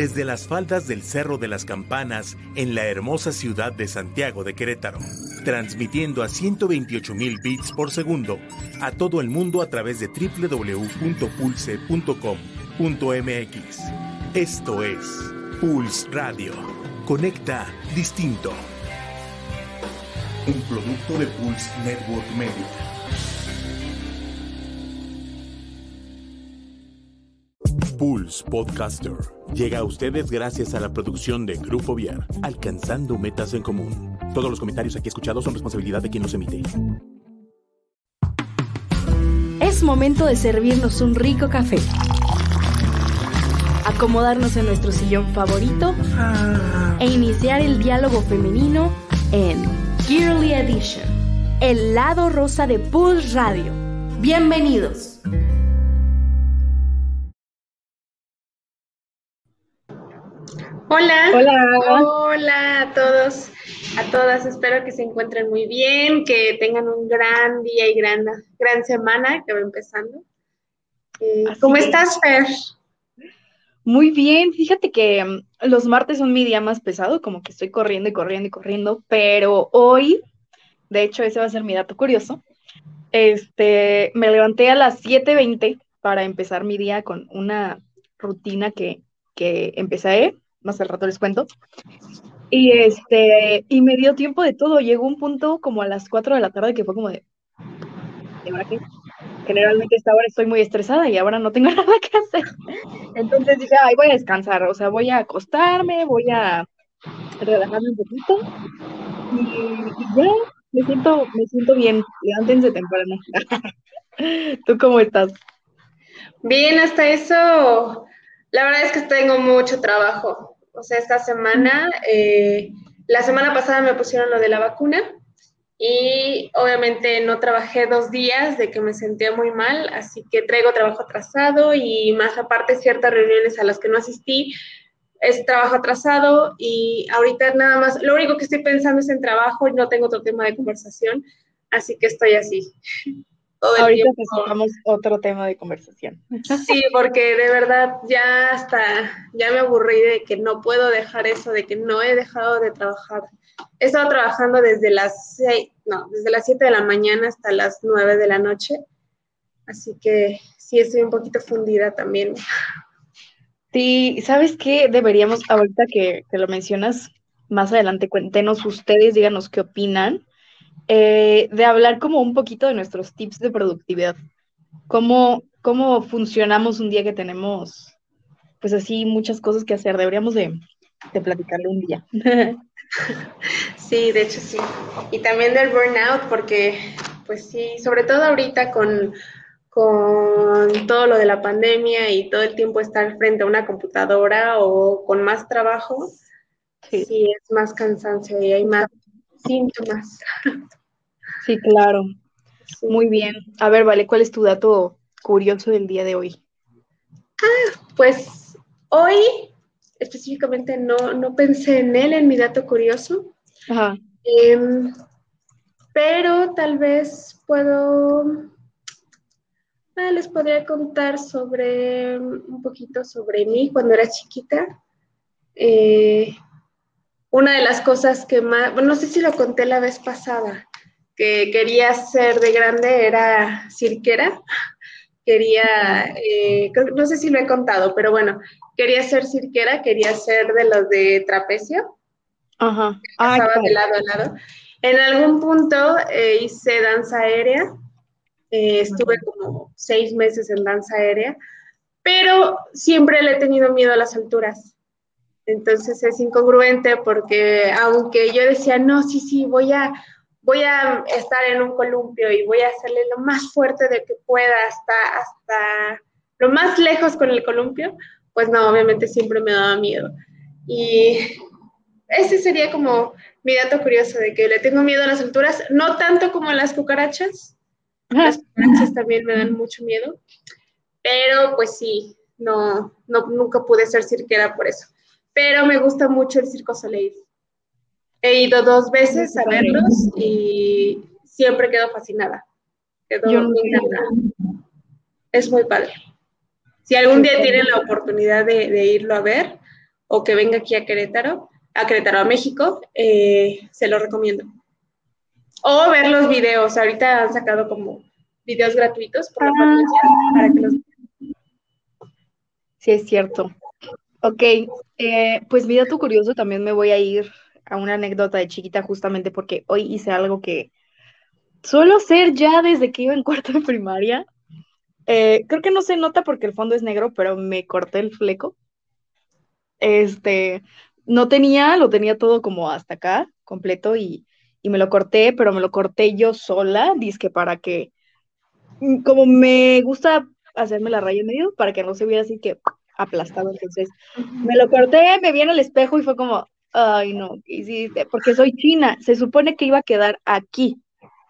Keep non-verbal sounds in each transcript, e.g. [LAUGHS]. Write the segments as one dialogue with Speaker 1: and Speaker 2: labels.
Speaker 1: desde las faldas del Cerro de las Campanas en la hermosa ciudad de Santiago de Querétaro, transmitiendo a 128.000 bits por segundo a todo el mundo a través de www.pulse.com.mx. Esto es Pulse Radio. Conecta distinto. Un producto de Pulse Network Media. Pulse Podcaster llega a ustedes gracias a la producción de Grupo Viar, alcanzando metas en común. Todos los comentarios aquí escuchados son responsabilidad de quien los emite.
Speaker 2: Es momento de servirnos un rico café, acomodarnos en nuestro sillón favorito e iniciar el diálogo femenino en Girly Edition, el lado rosa de Pulse Radio. Bienvenidos.
Speaker 3: Hola. Hola. a todos, a todas. Espero que se encuentren muy bien, que tengan un gran día y gran, gran semana que va empezando. Eh, ¿Cómo estás, Fer?
Speaker 4: Muy bien, fíjate que mm, los martes son mi día más pesado, como que estoy corriendo y corriendo y corriendo, pero hoy, de hecho, ese va a ser mi dato curioso. Este, me levanté a las 7:20 para empezar mi día con una rutina que, que empecé más al rato les cuento. Y este, y me dio tiempo de todo. Llegó un punto como a las 4 de la tarde que fue como de, ¿de? Generalmente esta hora estoy muy estresada y ahora no tengo [LAUGHS] nada que hacer. Entonces dije, ay, voy a descansar, o sea, voy a acostarme, voy a relajarme un poquito. Y, ya, me siento, me siento bien. Levántense temprano. [LAUGHS] ¿Tú cómo estás?
Speaker 3: Bien, hasta eso la verdad es que tengo mucho trabajo. O sea, esta semana, eh, la semana pasada me pusieron lo de la vacuna y obviamente no trabajé dos días de que me sentía muy mal, así que traigo trabajo atrasado y más aparte ciertas reuniones a las que no asistí, es trabajo atrasado y ahorita nada más, lo único que estoy pensando es en trabajo y no tengo otro tema de conversación, así que estoy así.
Speaker 4: Ahorita necesitamos otro tema de conversación.
Speaker 3: Sí, porque de verdad ya hasta, ya me aburrí de que no puedo dejar eso, de que no he dejado de trabajar. He estado trabajando desde las seis, no, desde las 7 de la mañana hasta las 9 de la noche. Así que sí estoy un poquito fundida también.
Speaker 4: Sí, ¿sabes qué? Deberíamos, ahorita que, que lo mencionas, más adelante cuéntenos ustedes, díganos qué opinan eh, de hablar como un poquito de nuestros tips de productividad. ¿Cómo, cómo funcionamos un día que tenemos, pues así, muchas cosas que hacer? Deberíamos de, de platicarle un día. [LAUGHS]
Speaker 3: Sí, de hecho sí. Y también del burnout, porque pues sí, sobre todo ahorita con, con todo lo de la pandemia y todo el tiempo estar frente a una computadora o con más trabajo, sí, sí es más cansancio y hay más síntomas. [LAUGHS]
Speaker 4: Sí, claro. Muy bien. A ver, vale, ¿cuál es tu dato curioso del día de hoy?
Speaker 3: Ah, pues hoy específicamente no, no pensé en él, en mi dato curioso. Ajá. Em, pero tal vez puedo, ah, les podría contar sobre un poquito sobre mí cuando era chiquita. Eh, una de las cosas que más, bueno, no sé si lo conté la vez pasada, que quería ser de grande era cirquera. Quería, eh, no sé si lo he contado, pero bueno, quería ser cirquera, quería ser de los de trapecio. Ajá. Pasaba de lado a lado. En algún punto eh, hice danza aérea. Eh, estuve como seis meses en danza aérea, pero siempre le he tenido miedo a las alturas. Entonces es incongruente porque aunque yo decía, no, sí, sí, voy a, voy a estar en un columpio y voy a hacerle lo más fuerte de que pueda hasta, hasta lo más lejos con el columpio, pues no, obviamente siempre me daba miedo. Y ese sería como mi dato curioso de que le tengo miedo a las alturas, no tanto como a las cucarachas. Las cucarachas también me dan mucho miedo, pero pues sí, no, no nunca pude ser cirquera por eso. Pero me gusta mucho el Circo Soleil. He ido dos veces a verlos y siempre quedo fascinada. Quedo Es muy padre. Si algún día tienen la oportunidad de, irlo a ver, o que venga aquí a Querétaro, a Querétaro, a México, eh, se lo recomiendo. O ver los videos, ahorita han sacado como videos gratuitos por la ah. para que los
Speaker 4: Sí, es cierto. Ok, eh, pues mira tu curioso, también me voy a ir a una anécdota de chiquita justamente porque hoy hice algo que suelo hacer ya desde que iba en [LAUGHS] cuarto de primaria. Eh, creo que no se nota porque el fondo es negro, pero me corté el fleco. Este, no tenía, lo tenía todo como hasta acá, completo, y, y me lo corté, pero me lo corté yo sola, disque para que, mm, como me gusta hacerme la raya en medio para que no se viera así que aplastado. Entonces me lo corté, me vi en el espejo y fue como, ay no, hiciste? Porque soy china, se supone que iba a quedar aquí.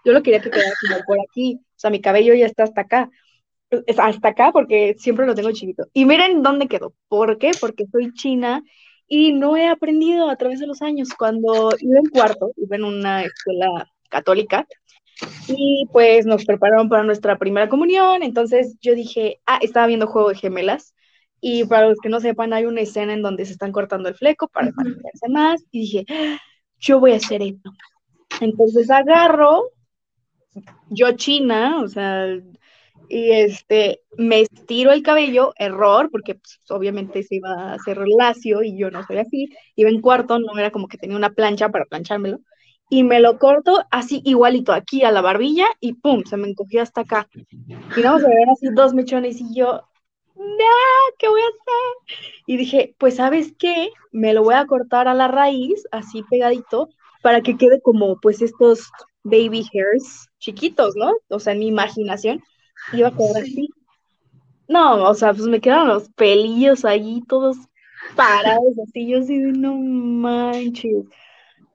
Speaker 4: Yo lo quería que quedara por aquí, o sea, mi cabello ya está hasta acá. Hasta acá porque siempre lo tengo chiquito. Y miren dónde quedó. ¿Por qué? Porque soy china y no he aprendido a través de los años. Cuando iba en cuarto, iba en una escuela católica, y pues nos prepararon para nuestra primera comunión, entonces yo dije, ah, estaba viendo Juego de Gemelas, y para los que no sepan, hay una escena en donde se están cortando el fleco para parecerse más, y dije, yo voy a hacer esto. Entonces agarro, yo china, o sea, y este, me estiro el cabello, error, porque pues, obviamente se iba a hacer lacio y yo no soy así, iba en cuarto, no era como que tenía una plancha para planchármelo, y me lo corto así igualito aquí a la barbilla y pum, se me encogió hasta acá. Y vamos a ver así dos mechones y yo, no, ¿qué voy a hacer? Y dije, pues sabes qué, me lo voy a cortar a la raíz, así pegadito, para que quede como pues estos baby hairs chiquitos, ¿no? O sea, en mi imaginación iba a quedar así. No, o sea, pues me quedaron los pelillos ahí todos parados así, yo así de no manches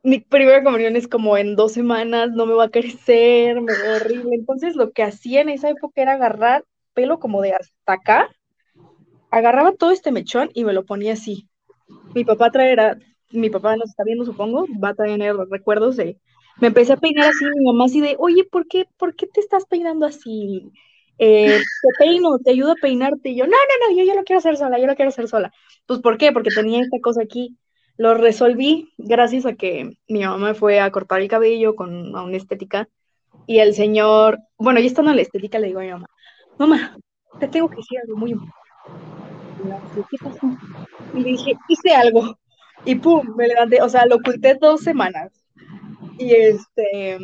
Speaker 4: mi primera comunión es como en dos semanas, no me va a crecer, me veo horrible. Entonces lo que hacía en esa época era agarrar pelo como de hasta acá, agarraba todo este mechón y me lo ponía así. Mi papá traerá, mi papá nos está viendo, supongo, va a los recuerdos de, me empecé a peinar así, mi mamá así de, oye, ¿por qué, ¿por qué te estás peinando así? Eh, te peino, te ayudo a peinarte. Y yo, no, no, no, yo ya lo quiero hacer sola, yo lo quiero hacer sola. Pues, ¿por qué? Porque tenía esta cosa aquí lo resolví gracias a que mi mamá fue a cortar el cabello con una estética y el señor, bueno, ya estando en la estética le digo a mi mamá, mamá, te tengo que decir algo muy importante. ¿Qué pasó? Y dije, hice algo. Y pum, me levanté, o sea, lo oculté dos semanas. Y este,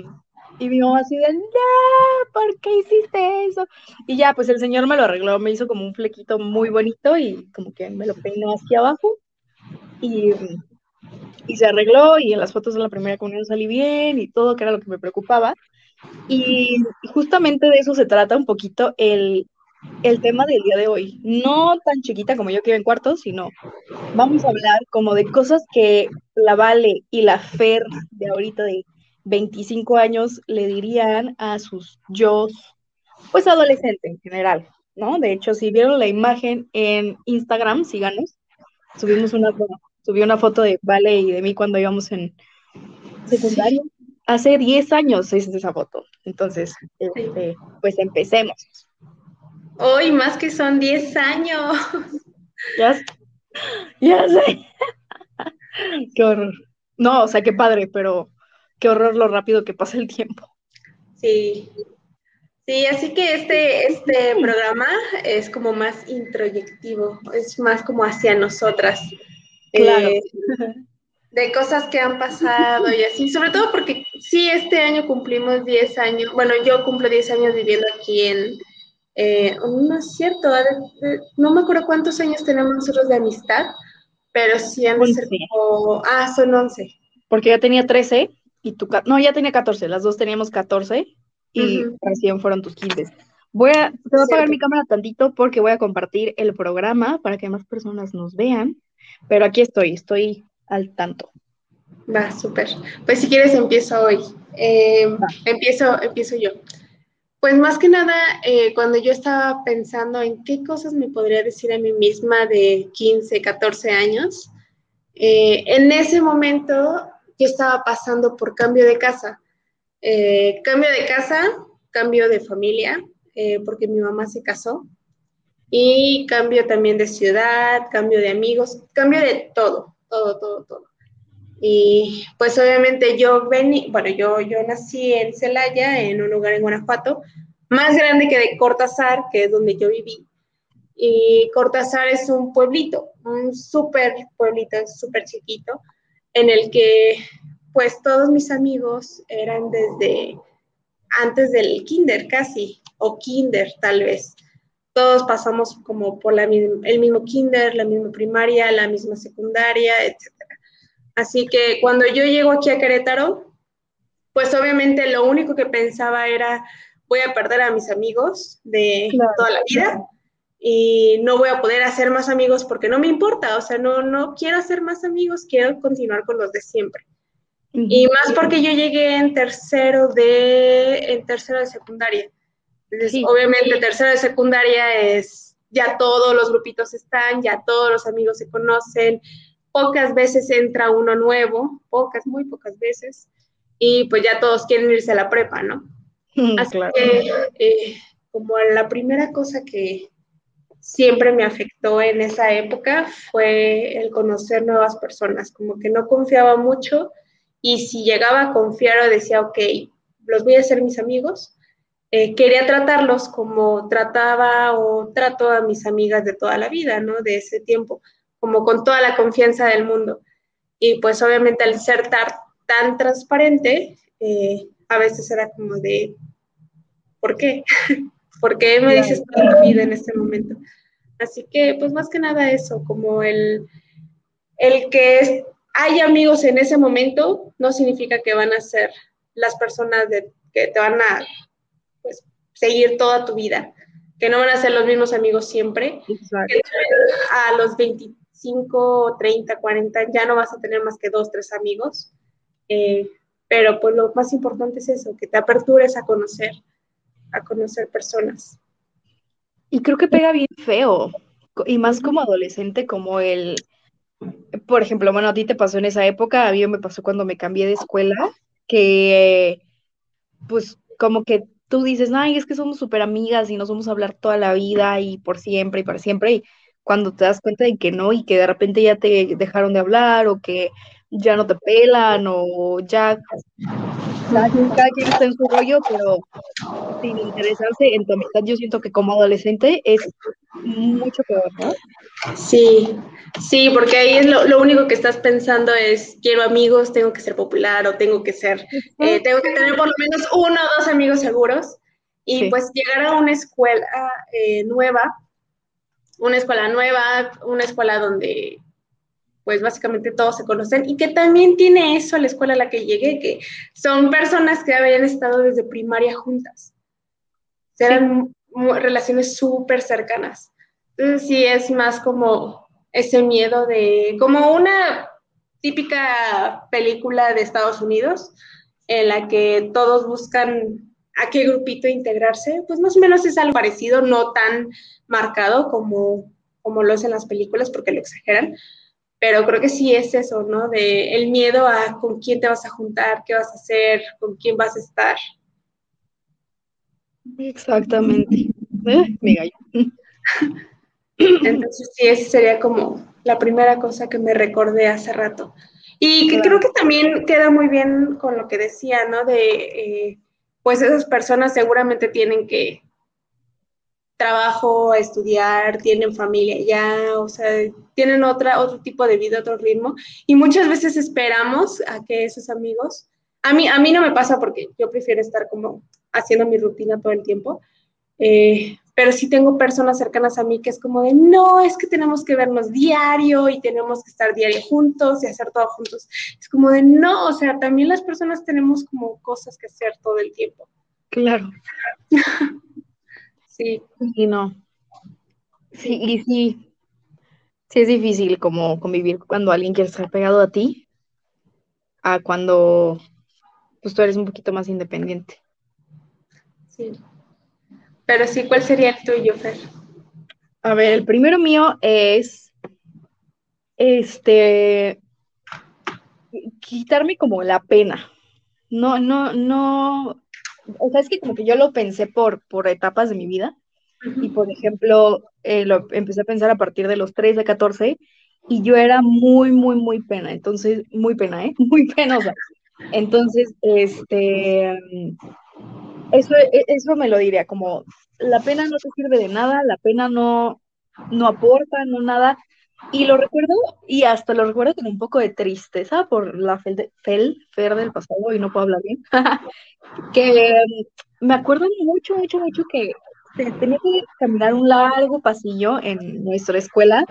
Speaker 4: y mi mamá así de, no, ¿por qué hiciste eso? Y ya, pues el señor me lo arregló, me hizo como un flequito muy bonito y como que me lo peinó hacia abajo y, se arregló y en las fotos de la primera comunión salí bien y todo, que era lo que me preocupaba. Y justamente de eso se trata un poquito el, el tema del día de hoy. No tan chiquita como yo que iba en cuarto, sino vamos a hablar como de cosas que la Vale y la Fer de ahorita de 25 años le dirían a sus yo, pues adolescente en general, ¿no? De hecho, si vieron la imagen en Instagram, síganos, subimos una, subí una foto de Vale y de mí cuando íbamos en secundario. Hace 10 años es esa foto. Entonces, este, pues empecemos.
Speaker 3: Hoy más que son 10 años.
Speaker 4: Ya, ya sé. qué horror. No, o sea, qué padre, pero qué horror lo rápido que pasa el tiempo.
Speaker 3: Sí. Sí, así que este, este programa es como más introyectivo, es más como hacia nosotras. Claro. Eh, de cosas que han pasado y así, sobre todo porque sí, este año cumplimos 10 años, bueno, yo cumplo 10 años viviendo aquí en, eh, no es cierto, no me acuerdo cuántos años tenemos nosotros de amistad, pero sí han de ser como, ah, son 11.
Speaker 4: Porque ya tenía 13 y tú, no, ya tenía 14, las dos teníamos 14 y recién fueron tus 15. Voy a, te voy a apagar mi cámara tantito porque voy a compartir el programa para que más personas nos vean. Pero aquí estoy, estoy al tanto.
Speaker 3: Va, súper. Pues si quieres empiezo hoy. Eh, empiezo, empiezo yo. Pues más que nada, eh, cuando yo estaba pensando en qué cosas me podría decir a mí misma de 15, 14 años, eh, en ese momento yo estaba pasando por cambio de casa. cambio de casa, cambio de familia, porque mi mamá se casó. y cambio también de ciudad, cambio de amigos, cambio de todo, todo, todo, todo. Y pues obviamente yo vení, bueno, yo, yo nací en Celaya, en un lugar en Guanajuato, más grande que de Cortázar, que es donde yo viví. Y Cortázar es un pueblito, un súper pueblito, súper chiquito, en el que pues todos mis amigos eran desde antes del kinder casi, o kinder tal vez todos pasamos como por la, el mismo kinder, la misma primaria, la misma secundaria, etc. Así que cuando yo llego aquí a Querétaro, pues obviamente lo único que pensaba era, voy a perder a mis amigos de toda la vida y no voy a poder hacer más amigos porque no me importa, o sea, no, no quiero hacer más amigos, quiero continuar con los de siempre. Y más porque yo llegué en tercero de, en tercero de secundaria. Obviamente, tercero de secundaria es ya todos los grupitos están, ya todos los amigos se conocen, pocas veces entra uno nuevo, pocas, muy pocas veces, y pues ya todos quieren irse a la prepa, ¿no? Así que, eh, como la primera cosa que siempre me afectó en esa época fue el conocer nuevas personas, como que no confiaba mucho y si llegaba a confiar o decía, ok, los voy a hacer mis amigos, eh, quería tratarlos como trataba o trato a mis amigas de toda la vida, ¿no? De ese tiempo, como con toda la confianza del mundo. Y pues obviamente al ser tan transparente, eh, a veces era como de, ¿por qué? [LAUGHS] ¿Por qué me dices toda la vida en este momento? Así que pues más que nada eso, como el, el que hay amigos en ese momento no significa que van a ser las personas de, que te van a pues, seguir toda tu vida, que no van a ser los mismos amigos siempre. a los 25, 30, 40 ya no vas a tener más que dos, tres amigos. Eh, pero pues lo más importante es eso, que te apertures a conocer, a conocer personas.
Speaker 4: Y creo que pega bien feo, y más como adolescente, como el, por ejemplo, bueno, a ti te pasó en esa época, a mí me pasó cuando me cambié de escuela, que pues como que tú dices, ay, es que somos súper amigas y nos vamos a hablar toda la vida y por siempre y para siempre, y cuando te das cuenta de que no y que de repente ya te dejaron de hablar o que ya no te pelan o ya cada quien, está en su rollo, pero sin interesarse en tu amistad, yo siento que como adolescente es mucho peor, ¿no?
Speaker 3: Sí, sí, porque ahí es lo, lo, único que estás pensando es, quiero amigos, tengo que ser popular o tengo que ser, eh, tengo que tener por lo menos uno o dos amigos seguros. Y pues llegar a una escuela eh, nueva, una escuela nueva, una escuela donde pues básicamente todos se conocen y que también tiene eso la escuela a la que llegué, que son personas que habían estado desde primaria juntas. Eran relaciones súper cercanas. Entonces sí es más como ese miedo de, como una típica película de Estados Unidos en la que todos buscan a qué grupito integrarse, pues más o menos es algo parecido, no tan marcado como, como lo es en las películas porque lo exageran, pero creo que sí es eso, ¿no? De el miedo a con quién te vas a juntar, qué vas a hacer, con quién vas a estar.
Speaker 4: Exactamente. ¿Eh? [LAUGHS]
Speaker 3: Entonces sí, esa sería como la primera cosa que me recordé hace rato. Y que creo que también queda muy bien con lo que decía, ¿no? De, eh, pues esas personas seguramente tienen que trabajo, estudiar, tienen familia ya, o sea, tienen otra, otro tipo de vida, otro ritmo. Y muchas veces esperamos a que esos amigos, a mí, a mí no me pasa porque yo prefiero estar como haciendo mi rutina todo el tiempo, eh, pero sí tengo personas cercanas a mí que es como de, no, es que tenemos que vernos diario y tenemos que estar diario juntos y hacer todo juntos. Es como de, no, o sea, también las personas tenemos como cosas que hacer todo el tiempo.
Speaker 4: Claro.
Speaker 3: Sí.
Speaker 4: Y no. Sí, y sí. Sí es difícil como convivir cuando alguien quiere estar pegado a ti, a cuando pues tú eres un poquito más independiente.
Speaker 3: Sí. Pero sí, ¿cuál sería el tuyo, Fer?
Speaker 4: A ver, el primero mío es este quitarme como la pena. No, no, no, o sea, es que como que yo lo pensé por, por etapas de mi vida, Y por ejemplo, eh, lo empecé a pensar a partir de los 13, 14 y yo era muy, muy, muy pena, entonces, muy pena, ¿eh? [LAUGHS] Muy penosa. Entonces, este, eso, e, eso me lo diría, como la pena no te sirve de nada, la pena no, no aporta, no nada. Y lo recuerdo, y hasta lo recuerdo con un poco de tristeza por la fel, fel fer del pasado, y no puedo hablar bien, [LAUGHS] que me acuerdo mucho, mucho, mucho que tenía que caminar un largo pasillo en nuestra escuela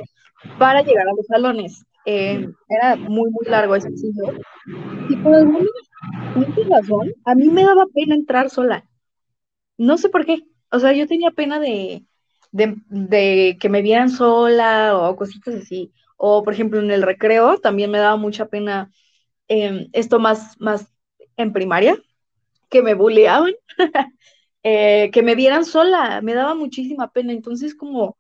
Speaker 4: para llegar a los salones. Eh, era muy, muy largo ese pasillo. Y por alguna razón, a mí me daba pena entrar sola. No sé por qué. O sea, yo tenía pena de, de, que me vieran sola o cositas así. O, por ejemplo, en el recreo también me daba mucha pena em, esto más, más en primaria, que me bulleaban, [LAUGHS] eh, que me vieran sola, me daba muchísima pena. Entonces, como,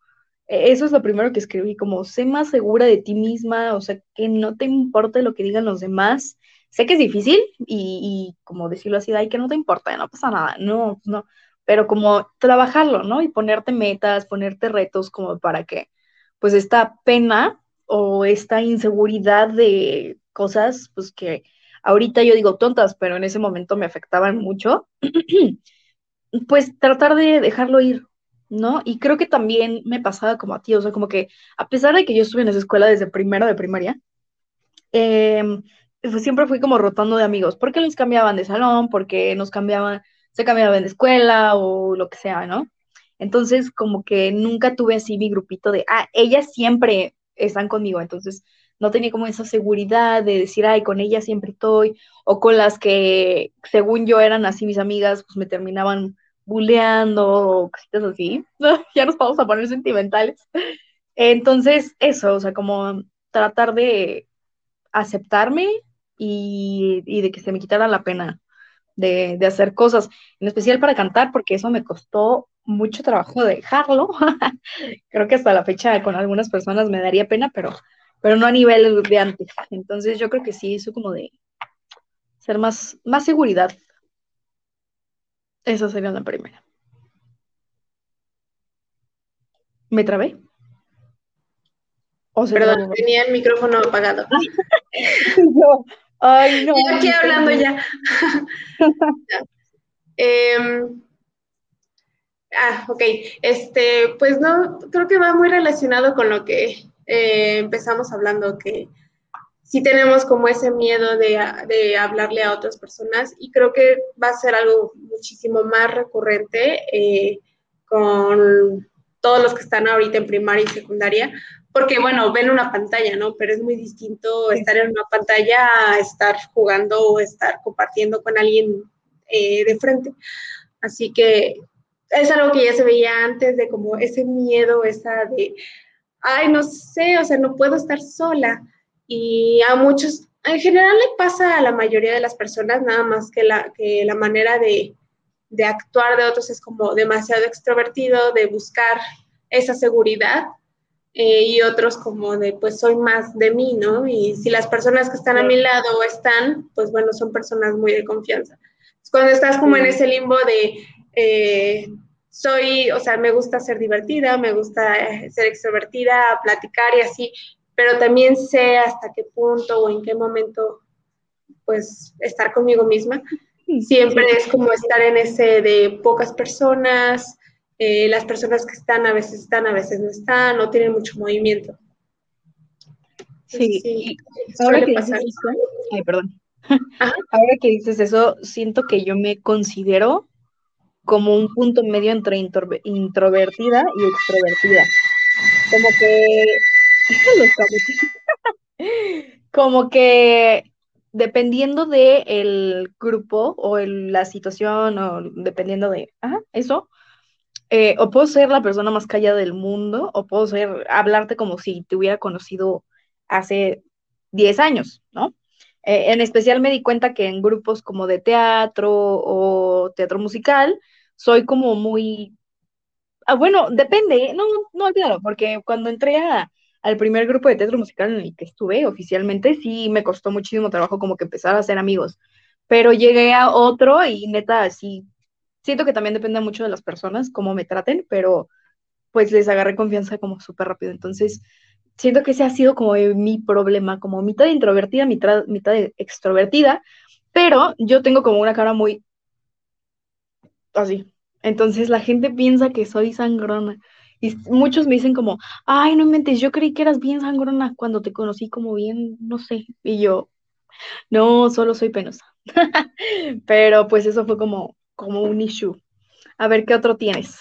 Speaker 4: e, eso es lo primero que escribí, como, sé más segura de ti misma, o sea, que no te importe lo que digan los demás. Sé que es difícil y, como decirlo así, ay, que no te importa, no pasa nada, no, no, pero como trabajarlo, ¿no? Y ponerte metas, ponerte retos como para que, pues, esta pena o esta inseguridad de cosas, pues, que ahorita yo digo tontas, pero en ese momento me afectaban mucho, [CLEARS THROAT] pues tratar de dejarlo ir, ¿no? Y creo que también me pasaba como a ti, o sea, como que a pesar de que yo estuve en esa escuela desde primero de primaria, em, pues siempre fui como rotando de amigos, porque los cambiaban de salón, porque nos cambiaban, se cambiaban de escuela o lo que sea, ¿no? Entonces, como que nunca tuve así mi grupito de, ah, ellas siempre están conmigo, entonces no tenía como esa seguridad de decir, ay, con ella siempre estoy, o con las que, según yo, eran así mis amigas, pues me terminaban buleando o cositas así. [LAUGHS] ya nos vamos a poner sentimentales. Entonces, eso, o sea, como tratar de aceptarme y, de que se me quitara la pena de, de, hacer cosas, en especial para cantar, porque eso me costó mucho trabajo dejarlo. [LAUGHS] Creo que hasta la fecha con algunas personas me daría pena, pero pero no a nivel de antes. Entonces yo creo que sí, eso como de ser más, más seguridad. Esa sería la primera. ¿Me trabé?
Speaker 3: Perdón, tenía el micrófono apagado. [LAUGHS] [LAUGHS] yo, ay, no. Yo aquí hablando ya. [LAUGHS] Em, ah, ok. Este, pues no, creo que va muy relacionado con lo que eh, empezamos hablando que sí tenemos como ese miedo de, hablarle a otras personas y creo que va a ser algo muchísimo más recurrente eh, con todos los que están ahorita en primaria y secundaria, porque bueno, ven una pantalla, ¿no? Pero es muy distinto estar en una pantalla a estar jugando o estar compartiendo con alguien eh, de frente. Así que es algo que ya se veía antes de como ese miedo, esa de ay, no sé, o sea, no puedo estar sola. Y a muchos, en general le pasa a la mayoría de las personas, nada más que la, que la manera de, de actuar de otros es como demasiado extrovertido, de buscar esa seguridad. Eh, y otros como de, pues soy más de mí, ¿no? Y si las personas que están a mi lado están, pues bueno, son personas muy de confianza. Cuando estás como en ese limbo de, eh, soy, o sea, me gusta ser divertida, me gusta eh, ser extrovertida, platicar y así, pero también sé hasta qué punto o en qué momento, pues, estar conmigo misma. Siempre es como estar en ese de pocas personas, eh, las personas que están a veces están, a veces no están, no tienen mucho movimiento.
Speaker 4: Sí, ahora que dices eso, ay, perdón. [LAUGHS] Ahora que dices eso, siento que yo me considero como un punto medio entre introvertida y extrovertida. Como que [LAUGHS] [LAUGHS] como que dependiendo de el grupo o la situación o dependiendo de eso, eh, o puedo ser la persona más callada del mundo o puedo ser hablarte como si te hubiera conocido hace 10 años, ¿no? Eh, en especial me di cuenta que en grupos como de teatro o teatro musical, soy como muy... Ah, bueno, depende, no, no olvídalo, porque cuando entré al primer grupo de teatro musical en el que estuve oficialmente, sí me costó muchísimo trabajo como que empezar a hacer amigos, pero llegué a otro y neta, sí, siento que también depende mucho de las personas, cómo me traten, pero pues les agarré confianza como súper rápido. Entonces, siento que ese ha sido como mi problema, como mitad introvertida, mitad, mitad extrovertida, pero yo tengo como una cara muy así. Entonces la gente piensa que soy sangrona. Y muchos me dicen como, ay, no mentes, yo creí que eras bien sangrona cuando te conocí como bien, no sé. Y yo, no, solo soy penosa. [LAUGHS] Pero pues eso fue como, como un issue. A ver, ¿qué otro tienes?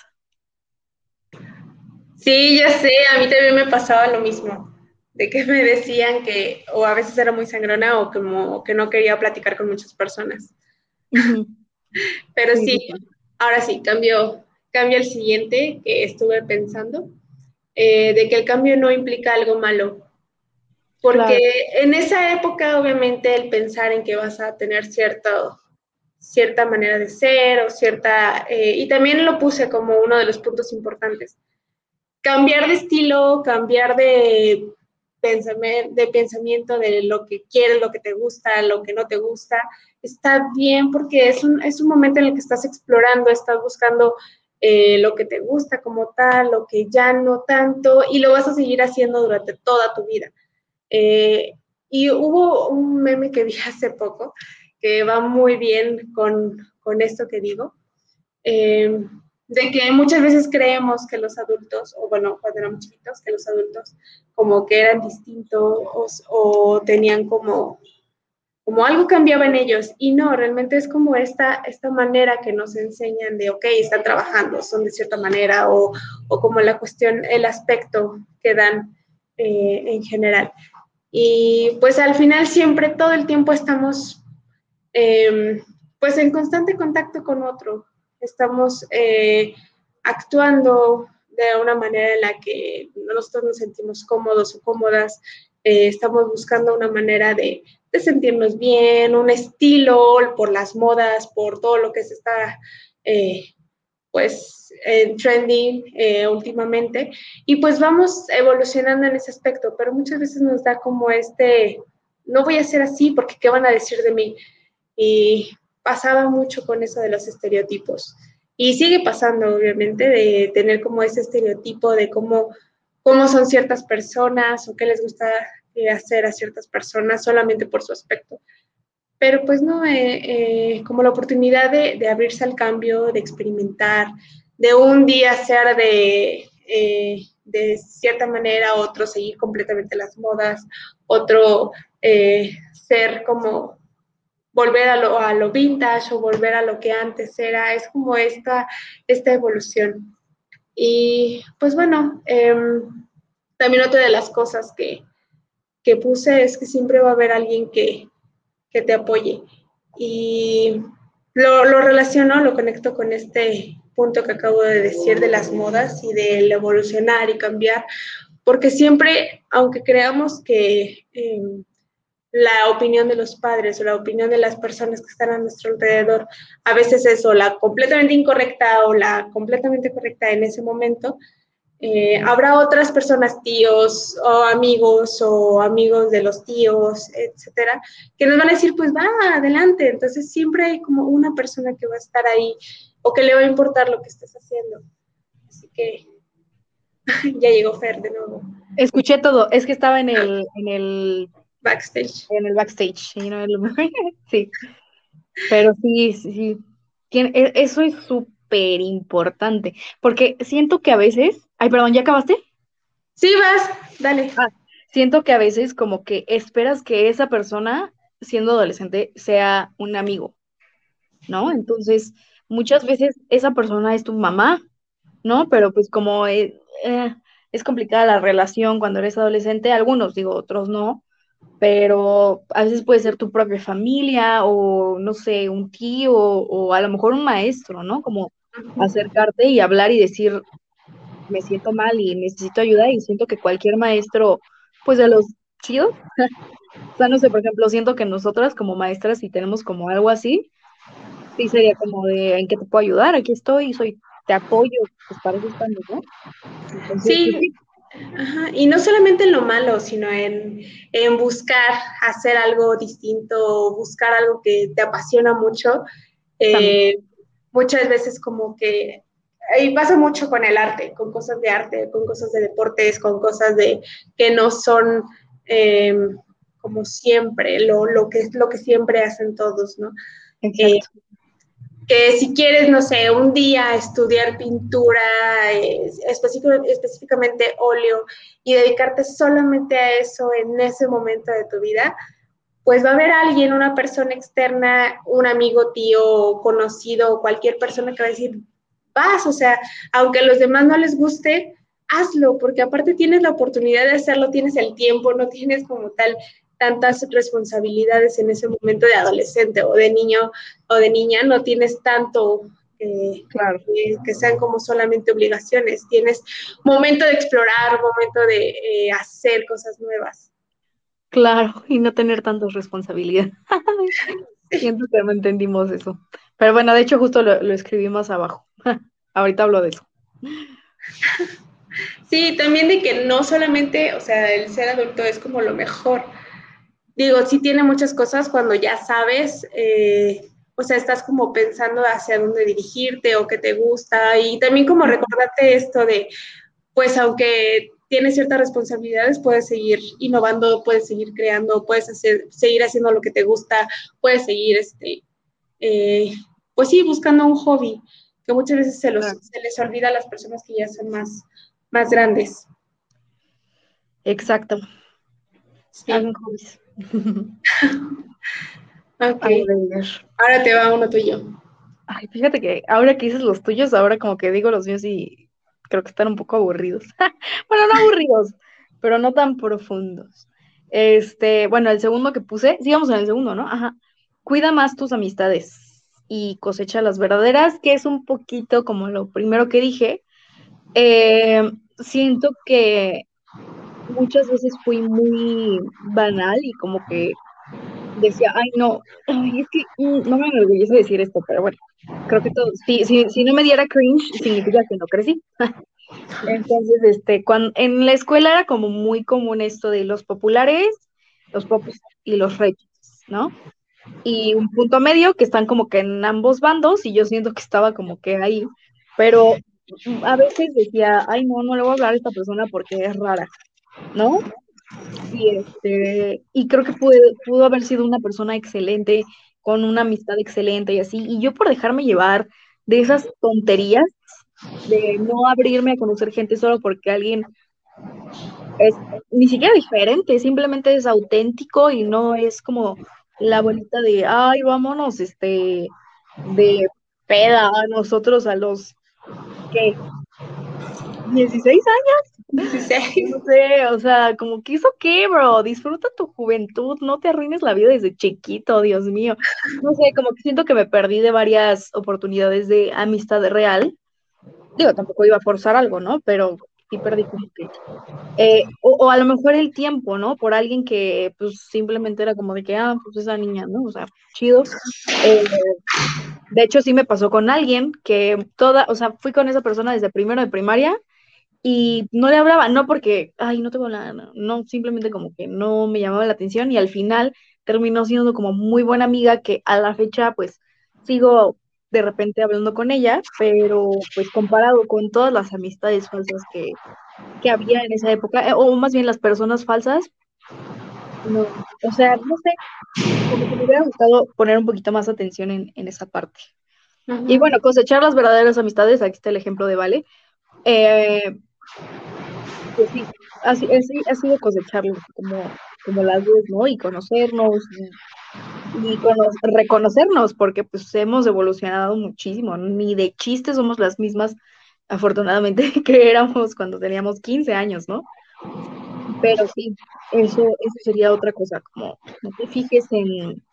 Speaker 3: Sí, ya sé, a mí también me pasaba lo mismo, de que me decían que o a veces era muy sangrona o como que no quería platicar con muchas personas. [LAUGHS] Pero sí, ahora sí, cambio, cambio el siguiente que estuve pensando, eh, de que el cambio no implica algo malo. Porque en esa época, obviamente, el pensar en que vas a tener cierto, cierta manera de ser o cierta, eh, y también lo puse como uno de los puntos importantes, cambiar de estilo, cambiar de, de pensamiento de lo que quieres, lo que te gusta, lo que no te gusta, está bien porque es un, es un momento en el que estás explorando, estás buscando eh, lo que te gusta como tal, lo que ya no tanto, y lo vas a seguir haciendo durante toda tu vida. Eh, y hubo un meme que vi [LAUGHS] hace poco que va muy bien con, con esto que digo. Eh, de que muchas veces creemos que los adultos, o bueno, cuando éramos chiquitos, que los adultos como que eran distintos o, tenían como, como algo cambiaba en ellos. Y no, realmente es como esta, esta manera que nos enseñan de, ok, están trabajando, son de cierta manera, o, o como la cuestión, el aspecto que dan eh, en general. Y pues al final siempre, todo el tiempo estamos em, pues en constante contacto con otro, estamos eh, actuando de una manera en la que nosotros nos sentimos cómodos o cómodas, eh, estamos buscando una manera de, sentirnos bien, un estilo por las modas, por todo lo que se está, eh, pues, en trending últimamente, y pues vamos evolucionando en ese aspecto, pero muchas veces nos da como este, no voy a ser así porque qué van a decir de mí, y pasaba mucho con eso de los estereotipos. Y sigue pasando, obviamente, de tener como ese estereotipo de cómo, cómo son ciertas personas o qué les gusta eh, hacer a ciertas personas solamente por su aspecto. Pero pues no, eh, eh, como la oportunidad de, de, abrirse al cambio, de experimentar, de un día ser de, de cierta manera, otro seguir completamente las modas, otro ser como volver a lo, a lo vintage o volver a lo que antes era, es como esta, esta evolución. Y pues bueno, em, también otra de las cosas que, que, puse es que siempre va a haber alguien que, que te apoye. Y lo, lo, relaciono, lo conecto con este punto que acabo de decir de las modas y del evolucionar y cambiar, porque siempre, aunque creamos que em, la opinión de los padres o la opinión de las personas que están a nuestro alrededor, a veces es la completamente incorrecta o la completamente correcta en ese momento, eh, habrá otras personas, tíos o amigos o amigos de los tíos, etcétera, que nos van a decir, pues va, adelante. Entonces siempre hay como una persona que va a estar ahí o que le va a importar lo que estés haciendo. Así que [LAUGHS] ya llegó Fer de nuevo.
Speaker 4: Escuché todo, es que estaba en el
Speaker 3: backstage.
Speaker 4: En el backstage, sí. [LAUGHS] Pero sí, sí, e, Eso es súper importante, porque siento que a veces, ay, perdón, ¿ya acabaste?
Speaker 3: Sí, vas, dale.
Speaker 4: Ah, siento que a veces como que esperas que esa persona, siendo adolescente, sea un amigo, ¿no? Entonces, muchas veces esa persona es tu mamá, ¿no? Pero pues como eh, eh, es complicada la relación cuando eres adolescente, algunos digo, otros no, pero a veces puede ser tu propia familia o, no sé, un tío o a lo mejor un maestro, ¿no? Como acercarte y hablar y decir, me siento mal y necesito ayuda y siento que cualquier maestro, pues de los chidos, [LAUGHS] o sea, no sé, por ejemplo, siento que nosotras como maestras, si tenemos como algo así, sí sería como de, ¿en qué te puedo ayudar? Aquí estoy, soy, te apoyo, pues para eso estamos, ¿no?
Speaker 3: sí. Y no solamente en lo malo, sino en, buscar hacer algo distinto, buscar algo que te apasiona mucho. Eh, muchas veces como que y pasa mucho con el arte, con cosas de arte, con cosas de deportes, con cosas de que no son eh, como siempre, lo, lo, que, lo que siempre hacen todos, ¿no? Eh, que si quieres, no sé, un día estudiar pintura, específicamente óleo, y dedicarte solamente a eso en ese momento de tu vida, pues va a haber alguien, una persona externa, un amigo, tío, conocido, cualquier persona que va a decir, vas, o sea, aunque a los demás no les guste, hazlo, porque aparte tienes la oportunidad de hacerlo, tienes el tiempo, no tienes como tal tantas responsabilidades en ese momento de adolescente o de niño o de niña, no tienes tanto eh, claro. que, sean como solamente obligaciones, tienes momento de explorar, momento de eh, hacer cosas nuevas.
Speaker 4: Claro, y no tener tantas responsabilidades. [LAUGHS] Siento que no entendimos eso. Pero bueno, de hecho justo lo, lo escribí más abajo. [LAUGHS] Ahorita hablo de eso.
Speaker 3: Sí, también de que no solamente, o sea, el ser adulto es como lo mejor, digo, sí tiene muchas cosas cuando ya sabes, eh, o sea, estás como pensando hacia dónde dirigirte o qué te gusta y también como recordarte esto de, pues aunque tienes ciertas responsabilidades, puedes seguir innovando, puedes seguir creando, puedes hacer, seguir haciendo lo que te gusta, puedes seguir, este, eh, pues sí, buscando un hobby, que muchas veces se, se les olvida a las personas que ya son más, más grandes.
Speaker 4: Exacto.
Speaker 3: Sí. [LAUGHS] Ahora te va uno tuyo.
Speaker 4: Ay, fíjate que ahora que dices los tuyos, ahora como que digo los míos y creo que están un poco aburridos. [LAUGHS] bueno, no aburridos, pero no tan profundos. Este, bueno, el segundo que puse, sigamos en el segundo, ¿no? Ajá. Cuida más tus amistades y cosecha las verdaderas, que es un poquito como lo primero que dije. Eh, siento que muchas veces fui muy banal y como que decía, ay, no, es que mm, no me enorgullece decir esto, pero bueno, creo que todo, si, si, no me diera cringe, significa que no crecí. [LAUGHS] Entonces, este, cuando, en la escuela era como muy común esto de los populares, los popos y los reyes, ¿no? Y un punto medio que están como que en ambos bandos y yo siento que estaba como que ahí, pero a veces decía, ay, no, no le voy a hablar a esta persona porque es rara. ¿No? Y, este, y creo que pudo, pudo haber sido una persona excelente, con una amistad excelente y así. Y yo por dejarme llevar de esas tonterías, de no abrirme a conocer gente solo porque alguien es ni siquiera diferente, simplemente es auténtico y no es como la bonita de, ay, vámonos, este, de peda nosotros a los, ¿qué? 16 años. No sé, o sea, como que hizo qué, bro, disfruta tu juventud, no te arruines la vida desde chiquito, Dios mío. No sé, como que siento que me perdí de varias oportunidades de amistad real. Digo, tampoco iba a forzar algo, ¿no? Pero sí perdí como que. Eh, o, a lo mejor el tiempo, ¿no? Por alguien que, pues, simplemente era como de que, ah, pues esa niña, ¿no? O sea, chido. Eh, de hecho, sí me pasó con alguien que toda, o sea, fui con esa persona desde primero de primaria y no le hablaba, no porque, ay, no tengo nada, no, simplemente como que no me llamaba la atención y al final terminó siendo como muy buena amiga que a la fecha pues sigo de repente hablando con ella, pero pues comparado con todas las amistades falsas que, que había en esa época, eh, o más bien las personas falsas, no, o sea, no sé, como que me hubiera gustado poner un poquito más atención en, en esa parte. Y bueno, cosechar las verdaderas amistades, aquí está el ejemplo de Vale. Eh, pues sí, así, ha sido cosecharlo como, como las dos, ¿no? Y conocernos y, reconocernos, porque pues hemos evolucionado muchísimo, ni de chiste somos las mismas, afortunadamente, [LAUGHS] que éramos cuando teníamos 15 años, ¿no? Pero sí, eso, eso sería otra cosa, como no te fijes en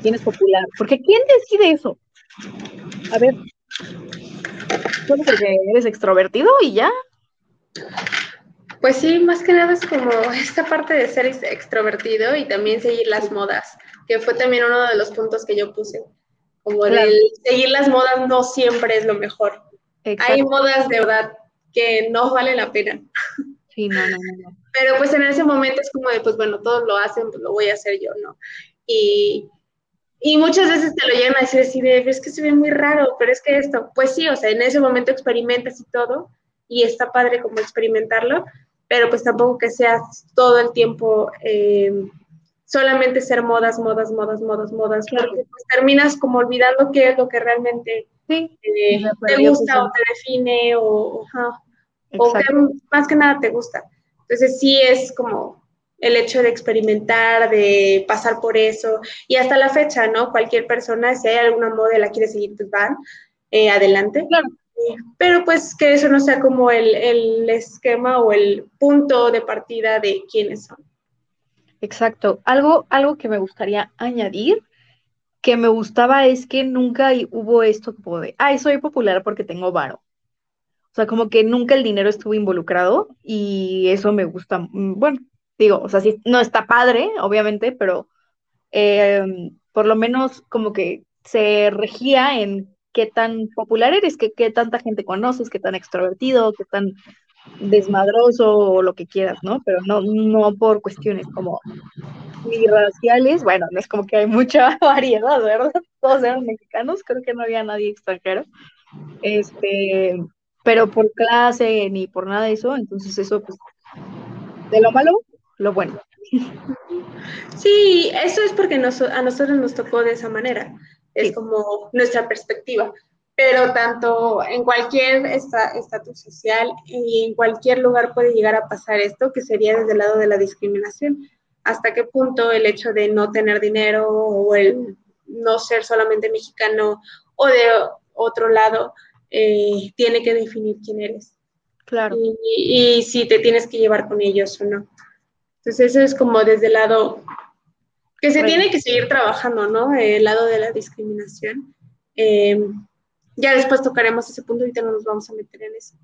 Speaker 4: quién es popular, porque ¿quién decide eso? A ver, solo porque eres extrovertido y ya.
Speaker 3: Pues sí, más que nada es como esta parte de ser extrovertido y también seguir las modas, que fue también uno de los puntos que yo puse. Como el seguir las modas no siempre es lo mejor. Hay modas de verdad que no vale la pena.
Speaker 4: Sí, no, no, no,
Speaker 3: Pero pues en ese momento es como de, pues bueno, todos lo hacen, pues lo voy a hacer yo, ¿no? Y Y muchas veces te lo llegan a decir así de, es que se ve muy raro, pero es que esto, pues sí, o sea, en ese momento experimentas y todo, y está padre como experimentarlo, pero pues tampoco que seas todo el tiempo eh, solamente ser modas, modas, modas, modas, modas, porque pues terminas como olvidando qué es lo que realmente eh, te gusta o te define o, o que más que nada te gusta. Entonces sí es como el hecho de experimentar, de pasar por eso, y hasta la fecha, ¿no? Cualquier persona, si hay alguna moda y la quiere seguir, pues van eh, adelante. Claro. Pero pues que eso no sea como el, el esquema o el punto de partida de quiénes son.
Speaker 4: Exacto. Algo, algo que me gustaría añadir, que me gustaba es que nunca hubo esto como de, ay, soy popular porque tengo varo. O sea, como que nunca el dinero estuvo involucrado y eso me gusta. Mm, bueno, digo, o sea, sí, no está padre, obviamente, pero em, por lo menos como que se regía en qué tan popular eres, qué, qué tanta gente conoces, qué tan extrovertido, qué tan desmadroso o lo que quieras, ¿no? Pero no, no por cuestiones como raciales, bueno, no es como que hay mucha [LAUGHS] variedad, ¿verdad? Todos eran mexicanos, creo que no había nadie extranjero. Este, pero por clase ni por nada de eso, entonces eso, pues, de lo malo, lo bueno.
Speaker 3: Sí, eso es porque a nosotros nos tocó de esa manera, es como nuestra perspectiva pero tanto en cualquier estatus social y en cualquier lugar puede llegar a pasar esto, que sería desde el lado de la discriminación. ¿Hasta qué punto el hecho de no tener dinero o el no ser solamente mexicano o de otro lado eh, tiene que definir quién eres?
Speaker 4: Claro.
Speaker 3: Y, si te tienes que llevar con ellos o no. Entonces eso es como desde el lado que se tiene que seguir trabajando, ¿no? El lado de la discriminación. Eh, ya después tocaremos ese punto, ahorita no nos vamos a meter en eso.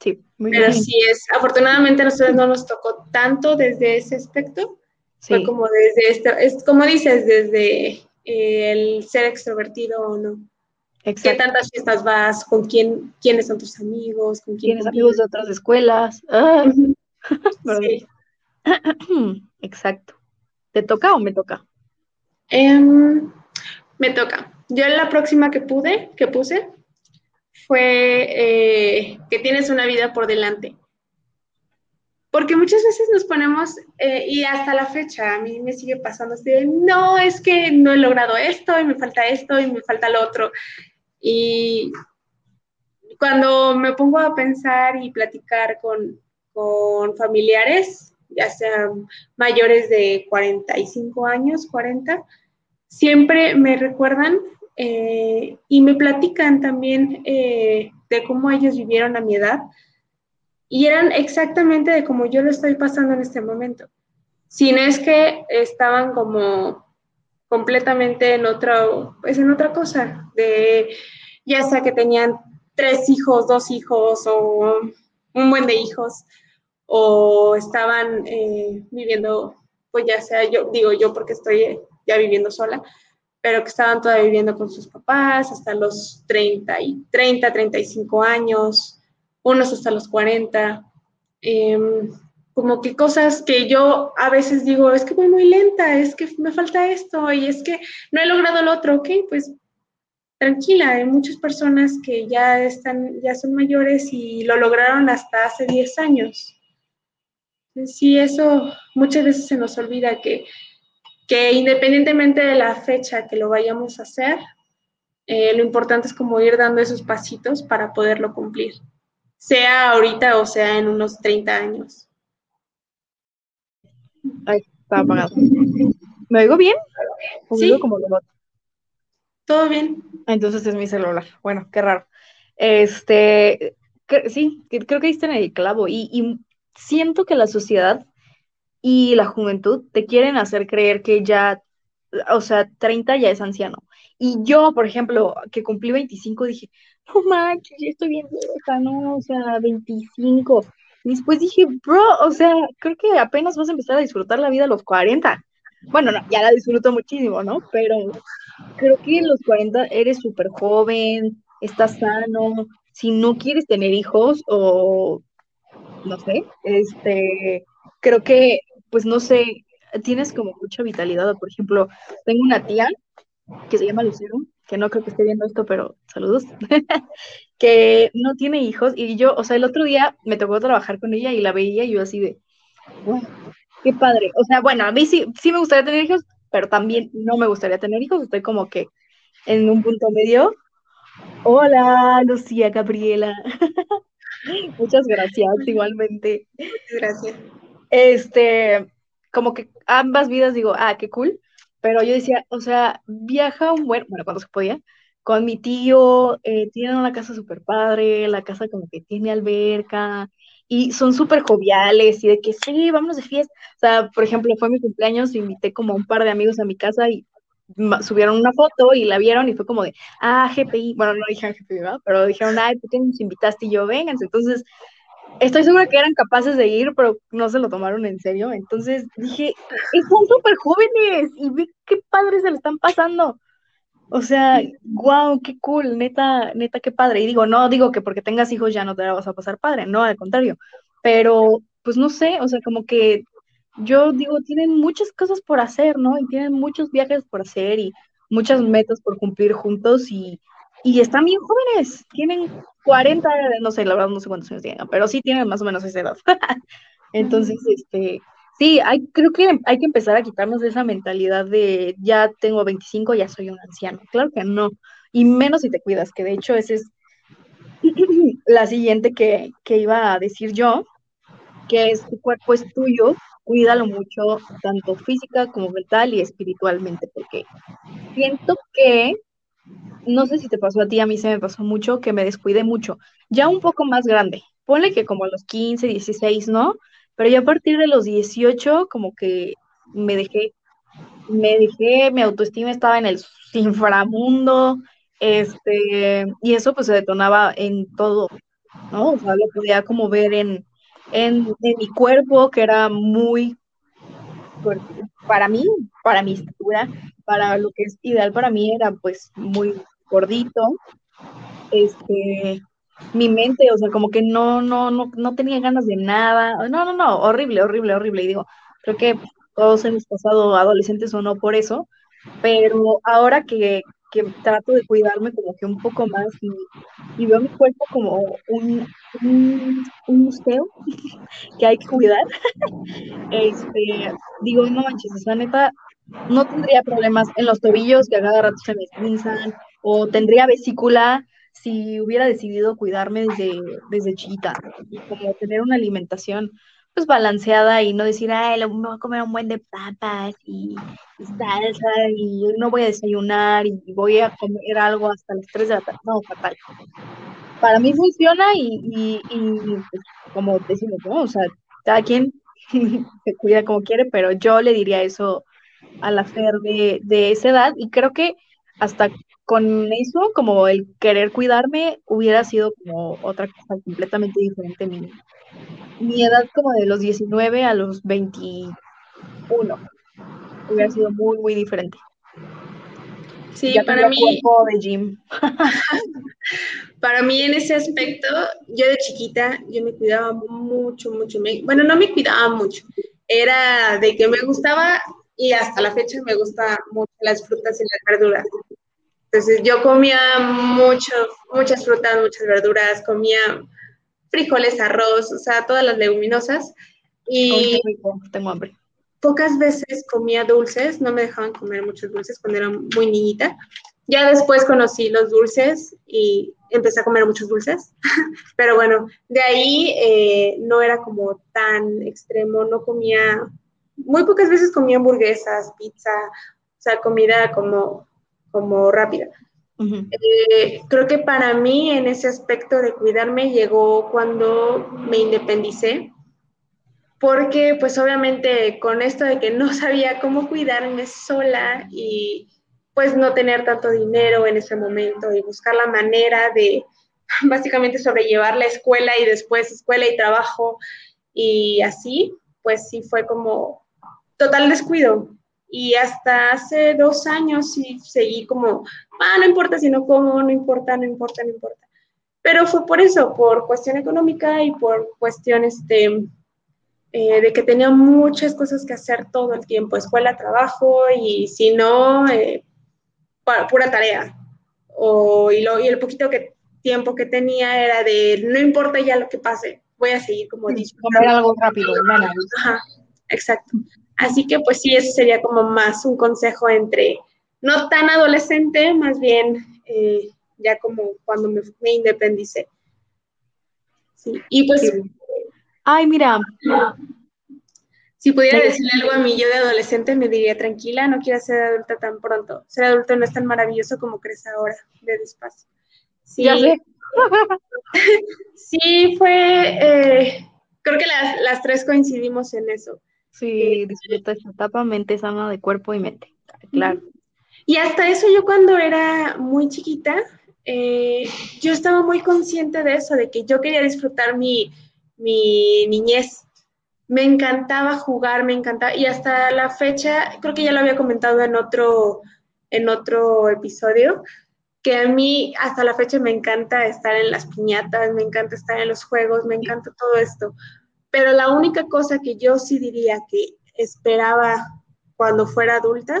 Speaker 4: Sí,
Speaker 3: muy Pero sí es, afortunadamente a nosotros no nos tocó tanto desde ese aspecto, sí. fue como desde este, es como dices, desde eh, el ser extrovertido o no. Exacto. ¿Qué tantas fiestas vas? ¿Con quién? ¿Quiénes son tus amigos? ¿Con quién
Speaker 4: ¿Tienes amigos de otras escuelas? Ah. [LAUGHS] sí. [CLEARS THROAT] Exacto. ¿Te toca o me toca?
Speaker 3: Em, me toca. Yo la próxima que pude, que puse, fue eh, que tienes una vida por delante. Porque muchas veces nos ponemos, eh, y hasta la fecha a mí me sigue pasando así de, no, es que no he logrado esto y me falta esto y me falta lo otro. Y cuando me pongo a pensar y platicar con, con familiares, ya sean mayores de 45 años, 40, siempre me recuerdan eh, y me platican también eh, de cómo ellos vivieron a mi edad y eran exactamente de como yo lo estoy pasando en este momento. Si no es que estaban como completamente en otra, pues en otra cosa, de ya sea que tenían tres hijos, dos hijos o un buen de hijos, o estaban eh, viviendo, pues ya sea yo, digo yo porque estoy ya viviendo sola, pero que estaban todavía viviendo con sus papás hasta los 30, y 30 35 años, unos hasta los 40. Em, como que cosas que yo a veces digo, es que voy muy lenta, es que me falta esto y es que no he logrado lo otro, ok, pues tranquila, hay muchas personas que ya están, ya son mayores y lo lograron hasta hace 10 años. Sí, eso muchas veces se nos olvida que que independientemente de la fecha que lo vayamos a hacer, eh, lo importante es como ir dando esos pasitos para poderlo cumplir, sea ahorita o sea en unos 30 años.
Speaker 4: Ay, está apagado. ¿Me oigo bien?
Speaker 3: sí. Como Todo bien.
Speaker 4: Entonces es mi celular. Bueno, qué raro. Este, sí, creo que diste en el clavo y, y siento que la sociedad y la juventud te quieren hacer creer que ya, o sea, 30 ya es anciano. Y yo, por ejemplo, que cumplí 25, dije, no manches, ya estoy bien vieja, no, o sea, 25. Y después dije, bro, o sea, creo que apenas vas a empezar a disfrutar la vida a los 40. Bueno, no, ya la disfruto muchísimo, ¿no? Pero creo que en los 40 eres súper joven, estás sano. Si no quieres tener hijos o, no sé, este, creo que pues no sé, tienes como mucha vitalidad. Por ejemplo, tengo una tía que se llama Lucero, que no creo que esté viendo esto, pero saludos, [LAUGHS] que no tiene hijos y yo, o sea, el otro día me tocó trabajar con ella y la veía y yo así de, qué padre. O sea, bueno, a mí sí, sí me gustaría tener hijos, pero también no me gustaría tener hijos, estoy como que en un punto medio. Hola, Lucía Gabriela. [LAUGHS] [LAUGHS] Muchas gracias, igualmente.
Speaker 3: Gracias.
Speaker 4: Este, como que ambas vidas digo, ah, qué cool, pero yo decía, o sea, viaja un buen, bueno, cuando se podía, con mi tío, eh, tienen una casa súper padre, la casa como que tiene alberca, y son súper joviales, y de que sí, vámonos de fiesta. O sea, por ejemplo, fue mi cumpleaños, invité como un par de amigos a mi casa y subieron una foto y la vieron y fue como de, ah, GPI, bueno, no dijeron GPI, ¿verdad? Pero dijeron, ay, ¿por qué nos invitaste? Y yo, vénganse. Entonces, estoy segura que eran capaces de ir, pero no se lo tomaron en serio. Entonces dije, son súper jóvenes y qué padres se le están pasando. O sea, wow, qué cool, neta, neta, qué padre. Y digo, no digo que porque tengas hijos ya no te la vas a pasar padre, no, al contrario. Pero, pues no sé, o sea, como que yo digo, tienen muchas cosas por hacer, ¿no? Y tienen muchos viajes por hacer y muchas metas por cumplir juntos y, y están bien jóvenes, tienen 40, no sé, la verdad no sé cuántos años tienen, pero sí tienen más o menos esa edad. [LAUGHS] Entonces, este, sí, hay, creo que hay que empezar a quitarnos esa mentalidad de ya tengo 25, ya soy un anciano. Claro que no, y menos si te cuidas, que de hecho esa es [CLEARS THROAT] la siguiente que, que iba a decir yo, que es tu cuerpo es tuyo, cuídalo mucho, tanto física como mental y espiritualmente, porque siento que no sé si te pasó a ti, a mí se me pasó mucho que me descuidé mucho, ya un poco más grande, ponle que como a los 15, 16, ¿no? Pero ya a partir de los 18 como que me dejé, me dejé, mi autoestima estaba en el inframundo, este, y eso pues se detonaba en todo, ¿no? O sea, lo podía como ver en, en, en mi cuerpo, que era muy, para mí, para mi estatura, para lo que es ideal para mí, era pues muy gordito, este, mi mente, o sea, como que no, no, no, no tenía ganas de nada, no, no, no, horrible, horrible, horrible, y digo, creo que todos hemos pasado adolescentes o no por eso, pero ahora que, que trato de cuidarme como que un poco más y, veo mi cuerpo como un, un, museo [LAUGHS] que hay que cuidar, [LAUGHS] este, digo, no manches, esa neta, no tendría problemas en los tobillos que a cada rato se me pinzan, o tendría vesícula si hubiera decidido cuidarme desde, desde chiquita, como tener una alimentación pues balanceada y no decir, ay, me voy a comer un buen de papas y, salsa y no voy a desayunar y voy a comer algo hasta las 3 de la tarde. No, fatal. Para mí funciona y, pues, como decimos, ¿no? O sea, cada quien [LAUGHS] se cuida como quiere, pero yo le diría eso a la Fer de, de esa edad y creo que hasta con eso, como el querer cuidarme, hubiera sido como otra cosa completamente diferente. Mi, mi edad como de los 19 a los 21 hubiera sido muy, muy diferente.
Speaker 3: Sí, para mí. [LAUGHS] para mí en ese aspecto, yo de chiquita, yo me cuidaba mucho, mucho. bueno, no me cuidaba mucho. Era de que me gustaba y hasta la fecha me gustan mucho las frutas y las verduras. Entonces yo comía mucho, muchas frutas, muchas verduras, comía frijoles, arroz, o sea, todas las leguminosas. Y
Speaker 4: tengo hambre.
Speaker 3: Pocas veces comía dulces, no me dejaban comer muchos dulces cuando era muy niñita. Ya después conocí los dulces y empecé a comer muchos dulces, [LAUGHS] pero bueno, de ahí eh, no era como tan extremo, no comía, muy pocas veces comía hamburguesas, pizza, o sea, comida como como rápida. Eh, creo que para mí en ese aspecto de cuidarme llegó cuando me independicé, porque pues obviamente con esto de que no sabía cómo cuidarme sola y pues no tener tanto dinero en ese momento y buscar la manera de [LAUGHS] básicamente sobrellevar la escuela y después escuela y trabajo y así, pues sí fue como total descuido y hasta hace dos años sí seguí como, ah, no importa si no como, no importa, no importa, no importa. Pero fue por eso, por cuestión económica y por cuestiones de, eh, de que tenía muchas cosas que hacer todo el tiempo, escuela, trabajo, y si no, eh, pura tarea. O, y, lo, y el poquito que, tiempo que tenía era de, no importa ya lo que pase, voy a seguir como
Speaker 4: Comer algo rápido,
Speaker 3: Ajá, exacto. Así que pues sí, eso sería como más un consejo entre, no tan adolescente, más bien eh, ya como cuando me, me independicé. Sí. Y pues...
Speaker 4: Ay, mira.
Speaker 3: Si pudiera decirle algo a mí yo de adolescente, me diría, tranquila, no quieras ser adulta tan pronto. Ser adulto no es tan maravilloso como crees ahora, de despacio. Sí, [LAUGHS] sí fue, eh, creo que las, las, tres coincidimos en eso.
Speaker 4: Sí, disfruta esa etapa, mente sana de cuerpo y mente, claro.
Speaker 3: Y hasta eso yo cuando era muy chiquita, eh, yo estaba muy consciente de eso, de que yo quería disfrutar mi, mi niñez. Me encantaba jugar, me encantaba, y hasta la fecha, creo que ya lo había comentado en otro, en otro episodio, que a mí hasta la fecha me encanta estar en las piñatas, me encanta estar en los juegos, me encanta todo esto. Pero la única cosa que yo sí diría que esperaba cuando fuera adulta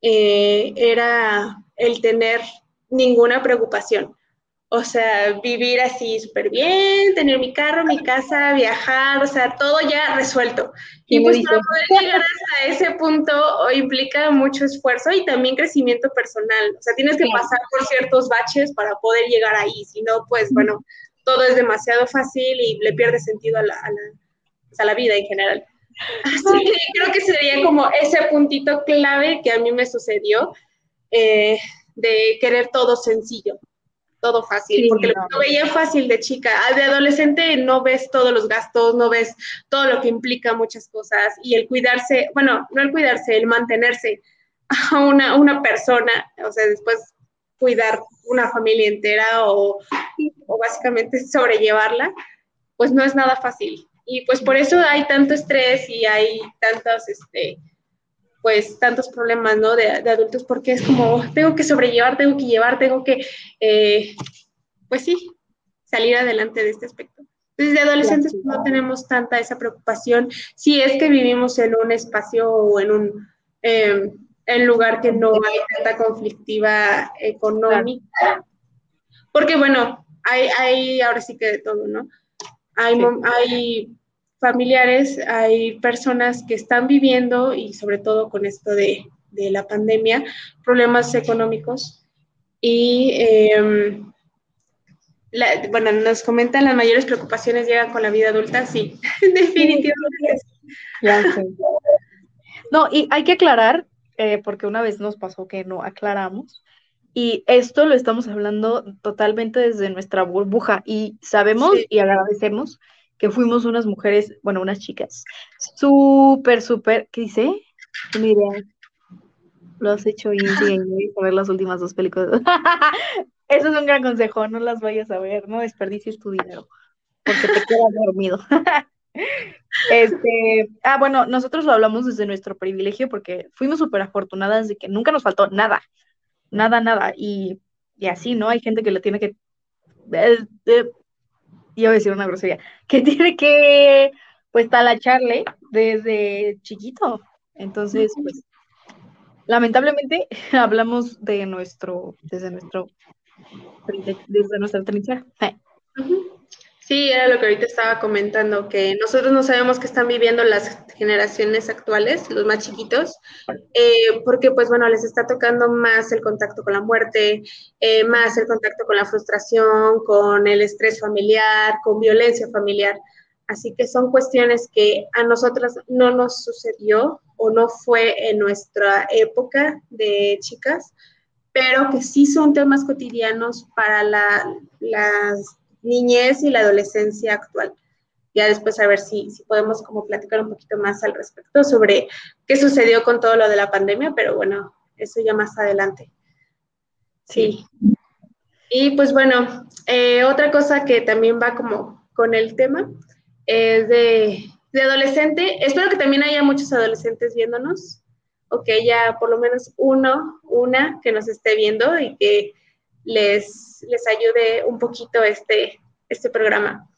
Speaker 3: eh, era el tener ninguna preocupación. O sea, vivir así súper bien, tener mi carro, mi casa, viajar, o sea, todo ya resuelto. Y pues para poder llegar hasta ese punto implica mucho esfuerzo y también crecimiento personal. O sea, tienes que pasar por ciertos baches para poder llegar ahí. Si no, pues bueno, todo es demasiado fácil y le pierde sentido a la, a la, pues, a la vida en general. Así que creo que sería como ese puntito clave que a mí me sucedió. Eh, de querer todo sencillo, todo fácil, porque lo veía fácil de chica. De adolescente no ves todos los gastos, no ves todo lo que implica muchas cosas y el cuidarse, bueno, no el cuidarse, el mantenerse a una, una persona, o sea, después cuidar una familia entera o, o básicamente sobrellevarla, pues no es nada fácil. Y pues por eso hay tanto estrés y hay tantos, este, pues tantos problemas, ¿no? De, adultos, porque es como, tengo que sobrellevar, tengo que llevar, tengo que, eh, pues sí, salir adelante de este aspecto. Entonces, de adolescentes no tenemos tanta esa preocupación, si es que vivimos en un espacio o en un em, en lugar que no hay tanta conflictiva económica, porque bueno, hay, hay ahora sí que de todo, ¿no? Hay, hay familiares, hay personas que están viviendo, y sobre todo con esto de, la pandemia, problemas económicos. Y em, bueno, nos comentan las mayores preocupaciones llegan con la vida adulta, sí, [LAUGHS] definitivamente.
Speaker 4: No, y hay que aclarar, eh, porque una vez nos pasó que no aclaramos, y esto lo estamos hablando totalmente desde nuestra burbuja y sabemos y agradecemos que fuimos unas mujeres, bueno, unas chicas, súper, súper, ¿qué dice? Mira, lo has hecho bien, y a ver las últimas dos películas. [LAUGHS] Eso es un gran consejo, no las vayas a ver, no desperdicies tu dinero, porque te quedas dormido. [LAUGHS] Este, ah, bueno, nosotros lo hablamos desde nuestro privilegio porque fuimos súper afortunadas de que nunca nos faltó nada, nada, nada, y, y así, ¿no? Hay gente que le tiene que eh, eh, iba a decir una grosería, que [LAUGHS] tiene que, pues, talacharle desde chiquito. Entonces, pues, lamentablemente [LAUGHS] hablamos de nuestro, desde nuestro, desde nuestra trinchera.
Speaker 3: Sí, era lo que ahorita estaba comentando, que nosotros no sabemos qué están viviendo las generaciones actuales, los más chiquitos, eh, porque pues bueno, les está tocando más el contacto con la muerte, eh, más el contacto con la frustración, con el estrés familiar, con violencia familiar. Así que son cuestiones que a nosotras no nos sucedió o no fue en nuestra época de chicas, pero que sí son temas cotidianos para la, las niñez y la adolescencia actual. Ya después a ver si, si podemos como platicar un poquito más al respecto sobre qué sucedió con todo lo de la pandemia, pero bueno, eso ya más adelante. Sí. Y pues bueno, eh, otra cosa que también va como con el tema es de, de adolescente. Espero que también haya muchos adolescentes viéndonos, o que haya por lo menos uno, una que nos esté viendo y que les, les ayude un poquito este, este programa.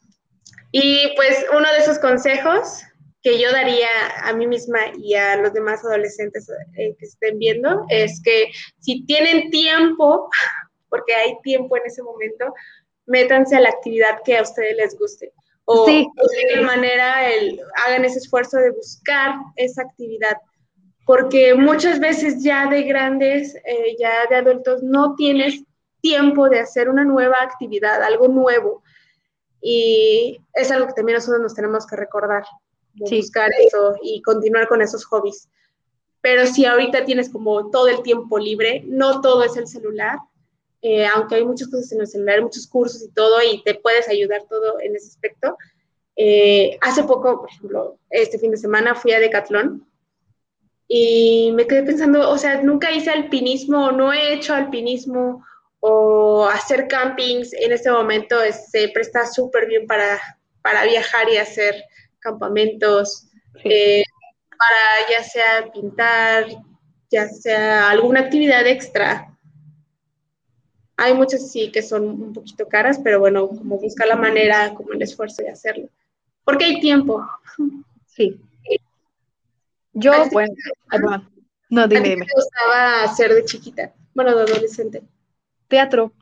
Speaker 3: Y pues uno de esos consejos que yo daría a mí misma y a los demás adolescentes eh, que estén viendo es que si tienen tiempo, [LAUGHS] porque hay tiempo en ese momento, métanse a la actividad que a ustedes les guste. O, de alguna manera el, hagan ese esfuerzo de buscar esa actividad. Porque muchas veces ya de grandes, eh, ya de adultos, no tienes tiempo de hacer una nueva actividad, algo nuevo. Y es algo que también nosotros nos tenemos que recordar buscar eso y continuar con esos hobbies. Pero si ahorita tienes como todo el tiempo libre, no todo es el celular, eh, aunque hay muchas cosas en el celular, muchos cursos y todo, y te puedes ayudar todo en ese aspecto. Eh, hace poco, por ejemplo, este fin de semana fui a Decathlon y me quedé pensando, o sea, nunca hice alpinismo, no he hecho alpinismo o hacer campings. En este momento se presta súper bien para, para viajar y hacer campamentos, eh, para ya sea pintar, ya sea alguna actividad extra. Hay muchas sí que son un poquito caras, pero bueno, como buscar la manera, como el esfuerzo de hacerlo. Porque hay tiempo.
Speaker 4: Sí. Yo, bueno, no, dime, dime.
Speaker 3: me gustaba hacer de chiquita? Bueno, de adolescente.
Speaker 4: Teatro.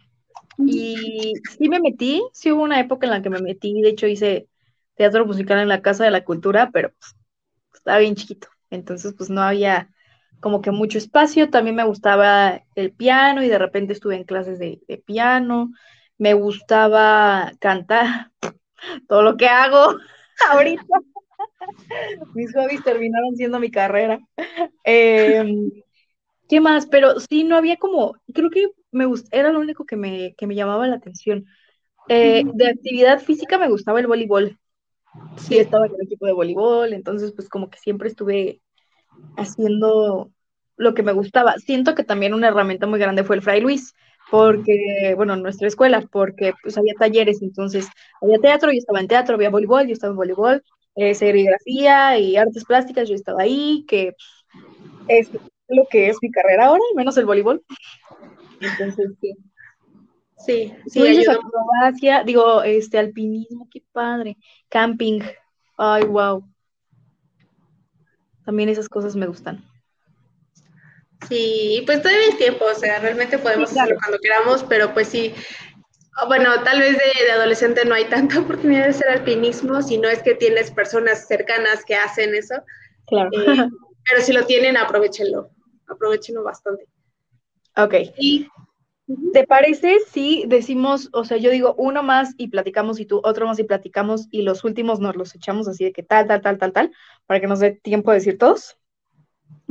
Speaker 4: Y sí me metí, sí hubo una época en la que me metí, de hecho hice teatro musical en la Casa de la Cultura, pero pues, estaba bien chiquito, entonces pues no había como que mucho espacio, también me gustaba el piano y de repente estuve en clases de, piano, me gustaba cantar, [LAUGHS] todo lo que hago [LAUGHS] ahorita. [LAUGHS] Mis hobbies terminaron siendo mi carrera. Em, ¿Qué más? Pero sí, no había como, creo que me era lo único que me, que me llamaba la atención. Eh, de actividad física me gustaba el voleibol sí estaba en el equipo de voleibol, entonces pues como que siempre estuve haciendo lo que me gustaba. Siento que también una herramienta muy grande fue el Fray Luis, porque, bueno, nuestra escuela, porque pues había talleres, entonces había teatro, yo estaba en teatro, había voleibol, yo estaba en voleibol, eh, serigrafía y artes plásticas, yo estaba ahí, que es lo que es mi carrera ahora, menos el voleibol. Entonces, sí.
Speaker 3: Sí,
Speaker 4: sí. Tú acrobacia, digo, este, alpinismo, qué padre. Camping, ay, wow. También esas cosas me gustan.
Speaker 3: Sí, pues todavía hay tiempo, o sea, realmente podemos hacerlo cuando queramos, pero pues sí, bueno, tal vez de, adolescente no hay tanta [LAUGHS] oportunidad de hacer alpinismo, si no es que tienes personas cercanas que hacen eso.
Speaker 4: Claro. Eh,
Speaker 3: pero si lo tienen, aprovechenlo, aprovechenlo bastante. [LAUGHS]
Speaker 4: Ok. Y ¿Te parece si decimos, o sea, yo digo uno más y platicamos y tú otro más y platicamos y los últimos nos los echamos así de que tal, tal, tal, tal, tal, para que nos dé tiempo de decir todos?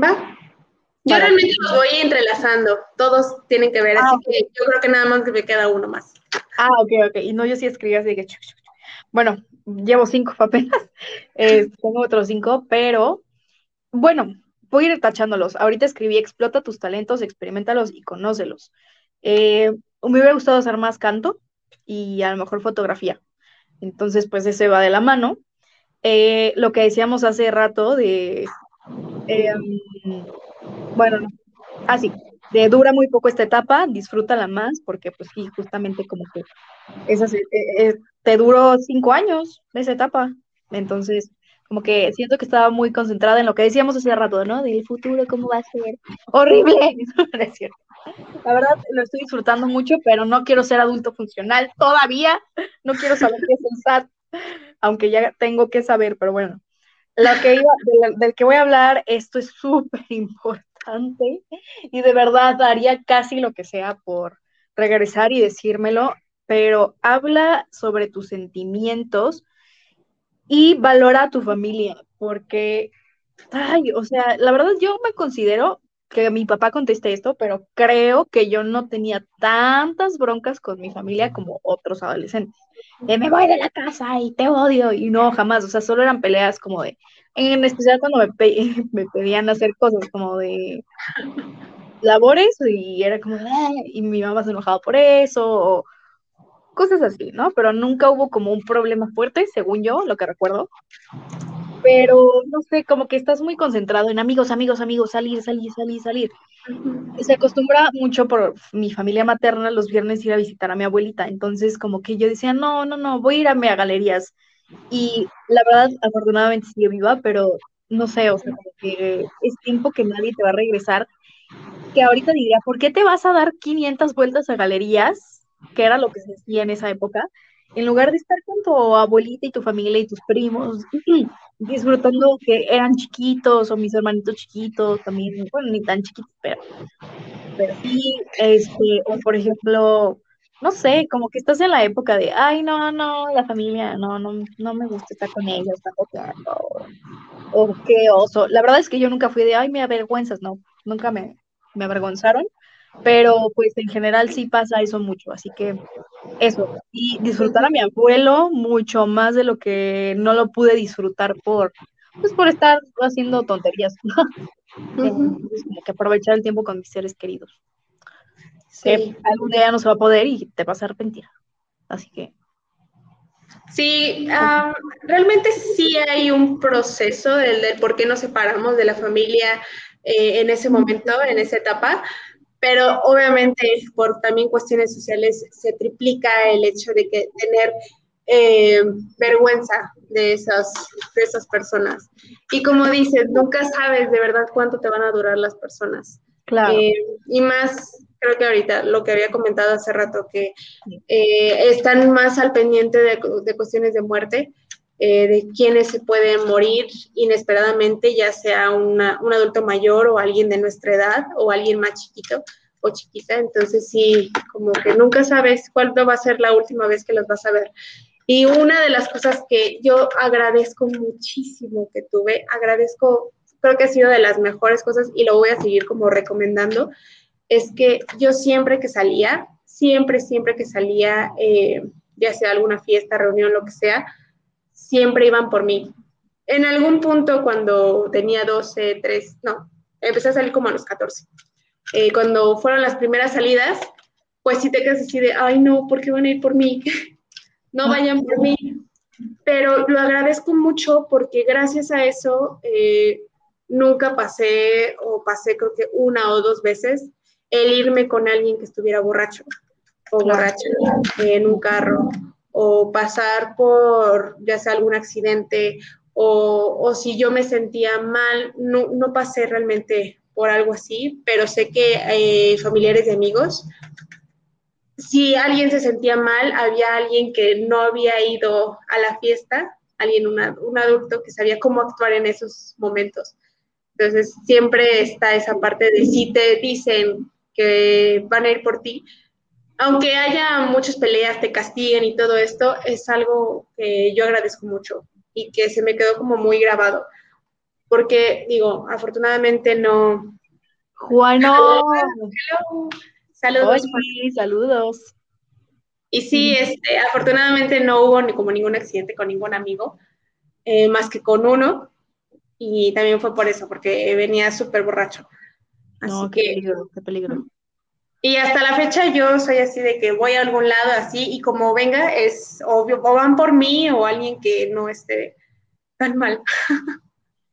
Speaker 3: Va. Yo realmente los voy entrelazando, todos tienen que ver, ah, así que yo creo que nada más que me queda uno más.
Speaker 4: Ah, ok, ok, y no, yo sí escribí así de que... Bueno, llevo cinco [LAUGHS] apenas, eh, tengo otros cinco, pero bueno, voy a ir tachándolos. Ahorita escribí explota tus talentos, experimentalos y conócelos. Eh, me hubiera gustado hacer más canto y a lo mejor fotografía. Entonces, pues ese va de la mano. Eh, lo que decíamos hace rato de, em, bueno, así, ah, de dura muy poco esta etapa, disfrútala más, porque pues sí, justamente como que esa, eh, te duró cinco años esa etapa. Entonces, como que siento que estaba muy concentrada en lo que decíamos hace rato, ¿no? Del futuro, cómo va a ser. Horrible, [LAUGHS] es. La verdad, lo estoy disfrutando mucho, pero no quiero ser adulto funcional todavía. No quiero saber qué pensar, aunque ya tengo que saber, pero bueno. Lo que del, que voy a hablar, esto es súper importante y de verdad haría casi lo que sea por regresar y decírmelo, pero habla sobre tus sentimientos y valora a tu familia, porque, ay, o sea, la verdad yo me considero que mi papá conteste esto, pero creo que yo no tenía tantas broncas con mi familia como otros adolescentes. De me voy de la casa y te odio, y no, jamás, o sea, solo eran peleas como de, en especial cuando me, [LAUGHS] me pedían hacer cosas como de [LAUGHS] labores y era como, y mi mamá se enojaba por eso, o cosas así, ¿no? Pero nunca hubo como un problema fuerte, según yo, lo que recuerdo pero no sé, como que estás muy concentrado en amigos, amigos, amigos, salir, salir, salir, salir. Se acostumbra mucho por mi familia materna los viernes ir a visitar a mi abuelita, entonces como que yo decía, no, no, no, voy a ir a, a galerías y la verdad, afortunadamente sigue viva, pero no sé, o sea, como que es tiempo que nadie te va a regresar. Que ahorita diría, ¿por qué te vas a dar 500 vueltas a galerías? Que era lo que se hacía en esa época, en lugar de estar con tu abuelita y tu familia y tus primos, [CLEARS THROAT] disfrutando que eran chiquitos o mis hermanitos chiquitos también, bueno, ni tan chiquitos, pero, pero sí, este, o por ejemplo, no sé, como que estás en la época de, ay, no, no, la familia, no, no, no me gusta estar con ellos, o, o qué oso. La verdad es que yo nunca fui de, ay, me avergüenzas, no, nunca me, me avergonzaron, pero pues en general sí pasa eso mucho, así que eso, y disfrutar a mi abuelo mucho más de lo que no lo pude disfrutar por, pues por estar haciendo tonterías, como que aprovechar el tiempo con mis seres queridos. Que algún día no se va a poder y te vas a arrepentir. Así que.
Speaker 3: Sí, realmente sí hay un proceso del, por qué nos separamos de la familia eh, en ese momento, en esa etapa, pero obviamente por también cuestiones sociales se triplica el hecho de que tener eh, vergüenza de esas, de esas personas. Y como dices, nunca sabes de verdad cuánto te van a durar las personas.
Speaker 4: Claro.
Speaker 3: Eh, y más creo que ahorita lo que había comentado hace rato, que eh, están más al pendiente de, cuestiones de muerte, eh, de quienes se pueden morir inesperadamente, ya sea un adulto mayor o alguien de nuestra edad o alguien más chiquito o chiquita. Entonces sí, como que nunca sabes cuándo va a ser la última vez que los vas a ver. Y una de las cosas que yo agradezco muchísimo que tuve, agradezco, creo que ha sido de las mejores cosas y lo voy a seguir como recomendando, es que yo siempre que salía, siempre, siempre que salía, eh, ya sea alguna fiesta, reunión, lo que sea, siempre iban por mí. En algún punto cuando tenía 12, 3, no, empecé a salir como a los 14. Eh, cuando fueron las primeras salidas, pues sí te quedas así de, ay no, ¿por qué van a ir por mí? [LAUGHS] no vayan por mí. Pero lo agradezco mucho porque gracias a eso eh, nunca pasé o pasé creo que una o dos veces el irme con alguien que estuviera borracho o borracho en un carro o pasar por ya sea algún accidente o, si yo me sentía mal, no, no, pasé realmente por algo así, pero sé que eh, familiares y amigos, si alguien se sentía mal, había alguien que no había ido a la fiesta, alguien, un adulto que sabía cómo actuar en esos momentos. Entonces, siempre está esa parte de si te dicen que van a ir por ti. Aunque haya muchas peleas, te castiguen y todo esto, es algo que yo agradezco mucho y que se me quedó como muy grabado. Porque, digo, afortunadamente no.
Speaker 4: Juano.
Speaker 3: Saludos.
Speaker 4: saludos.
Speaker 3: Y sí, este, afortunadamente no hubo ni como ningún accidente con ningún amigo, eh, más que con uno. Y también fue por eso, porque venía súper borracho
Speaker 4: no, qué peligro, qué peligro.
Speaker 3: Y hasta la fecha yo soy así de que voy a algún lado así y como venga es obvio, o van por mí o alguien que no esté tan mal.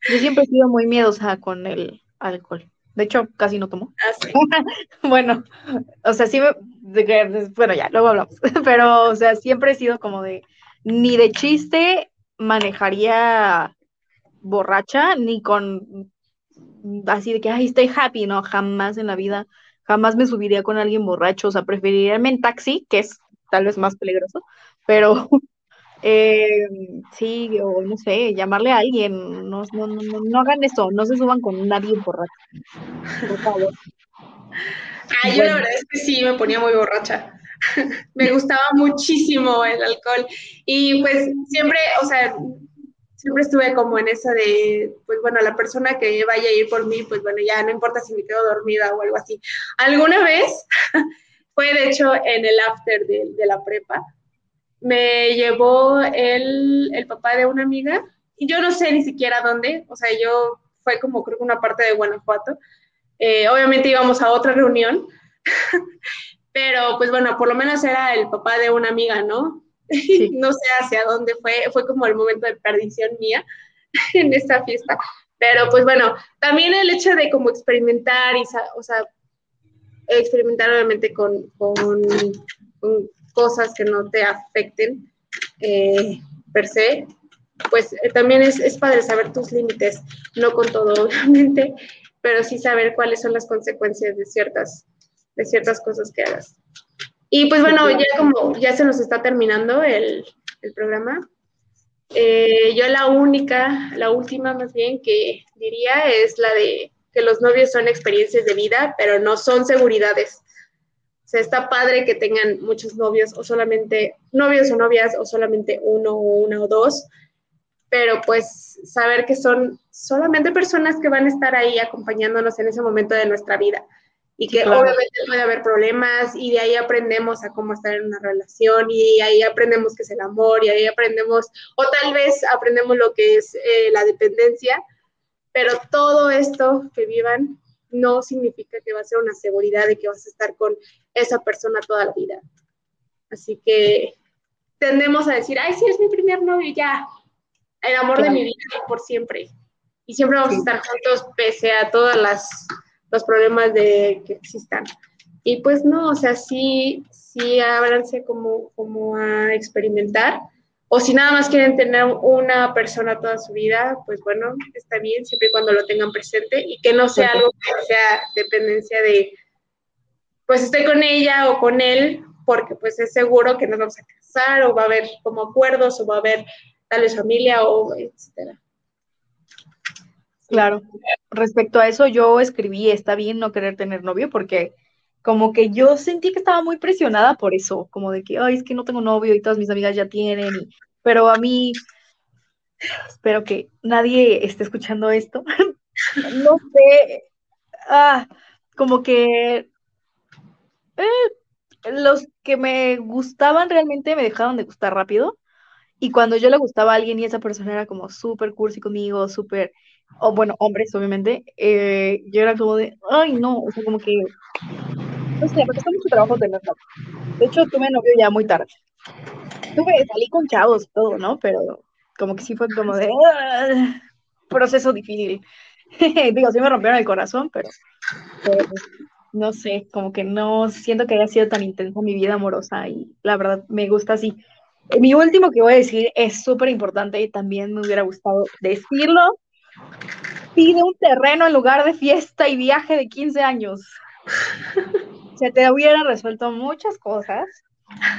Speaker 4: Yo siempre he sido muy miedosa con el alcohol. De hecho, casi no tomo.
Speaker 3: Ah, [LAUGHS]
Speaker 4: bueno, o sea, sí me, bueno, ya, luego hablamos, [LAUGHS] pero, o sea, siempre he sido como de, ni de chiste manejaría borracha, ni con así de que, ay, estoy happy, no, jamás en la vida, jamás me subiría con alguien borracho, o sea, preferiría irme en taxi, que es tal vez más peligroso, pero [LAUGHS] eh, sí, o no sé, llamarle a alguien, no, no, no, no hagan eso, no se suban con nadie borracho, por favor.
Speaker 3: Ay, yo la verdad es que sí, me ponía muy borracha. [LAUGHS] me gustaba muchísimo el alcohol y pues siempre, o sea, siempre estuve como en esa de, pues bueno, la persona que vaya a ir por mí, pues bueno, ya no importa si me quedo dormida o algo así. Alguna vez, [LAUGHS] fue de hecho en el after de, la prepa, me llevó el, el, papá de una amiga, y yo no sé ni siquiera dónde, o sea, yo fue como creo que una parte de Guanajuato. Eh, obviamente íbamos a otra reunión, [LAUGHS] pero pues bueno, por lo menos era el papá de una amiga, ¿no? [LAUGHS] no sé hacia dónde fue, fue como el momento de perdición mía [LAUGHS] en esta fiesta. Pero pues bueno, también el hecho de como experimentar y, o sea, experimentar obviamente con, con, cosas que no te afecten, eh, per se, pues eh, también es, es padre saber tus límites, no con todo, [LAUGHS] obviamente, pero sí saber cuáles son las consecuencias de ciertas, de ciertas cosas que hagas. Y pues bueno, ya como ya se nos está terminando el, el programa, eh, yo la única, la última más bien que diría es la de que los novios son experiencias de vida, pero no son seguridades. O sea, está padre que tengan muchos novios o solamente novios o novias o solamente uno o una o dos, pero pues saber que son solamente personas que van a estar ahí acompañándonos en ese momento de nuestra vida y que obviamente puede haber problemas y de ahí aprendemos a cómo estar en una relación y ahí aprendemos qué es el amor y ahí aprendemos, o tal vez aprendemos lo que es eh, la dependencia, pero todo esto que vivan no significa que va a ser una seguridad de que vas a estar con esa persona toda la vida. Así que tendemos a decir, ay, sí, es mi primer novio, ya, el amor de mi vida por siempre. Y siempre vamos a estar juntos pese a todas las los problemas de que existan. Y pues no, o sea, sí, sí ábranse como, como a experimentar. O si nada más quieren tener una persona toda su vida, pues bueno, está bien, siempre y cuando lo tengan presente y que no sea algo que sea dependencia de, pues estoy con ella o con él, porque pues es seguro que nos vamos a casar o va a haber como acuerdos o va a haber tal vez familia o etcétera.
Speaker 4: Claro. Respecto a eso, yo escribí, está bien no querer tener novio, porque como que yo sentí que estaba muy presionada por eso, como de que, ay, es que no tengo novio y todas mis amigas ya tienen, pero a mí, espero que nadie esté escuchando esto, [LAUGHS] no sé, ah, como que eh, los que me gustaban realmente me dejaron de gustar rápido, y cuando yo le gustaba a alguien y esa persona era como súper cursi conmigo, súper o bueno, hombres, obviamente, eh, yo era como de, ay, no, o sea, como que, no sé, me costó mucho trabajo tenerlo. De hecho, tuve novio ya muy tarde. Tuve, salí con chavos y todo, ¿no? Pero como que sí fue como de, ah, proceso difícil. [LAUGHS] Digo, sí me rompieron el corazón, pero, pero, no sé, como que no siento que haya sido tan intensa mi vida amorosa y la verdad me gusta así. Mi último que voy a decir es súper importante y también me hubiera gustado decirlo, pide un terreno en lugar de fiesta y viaje de 15 años. [LAUGHS] Se te hubiera resuelto muchas cosas.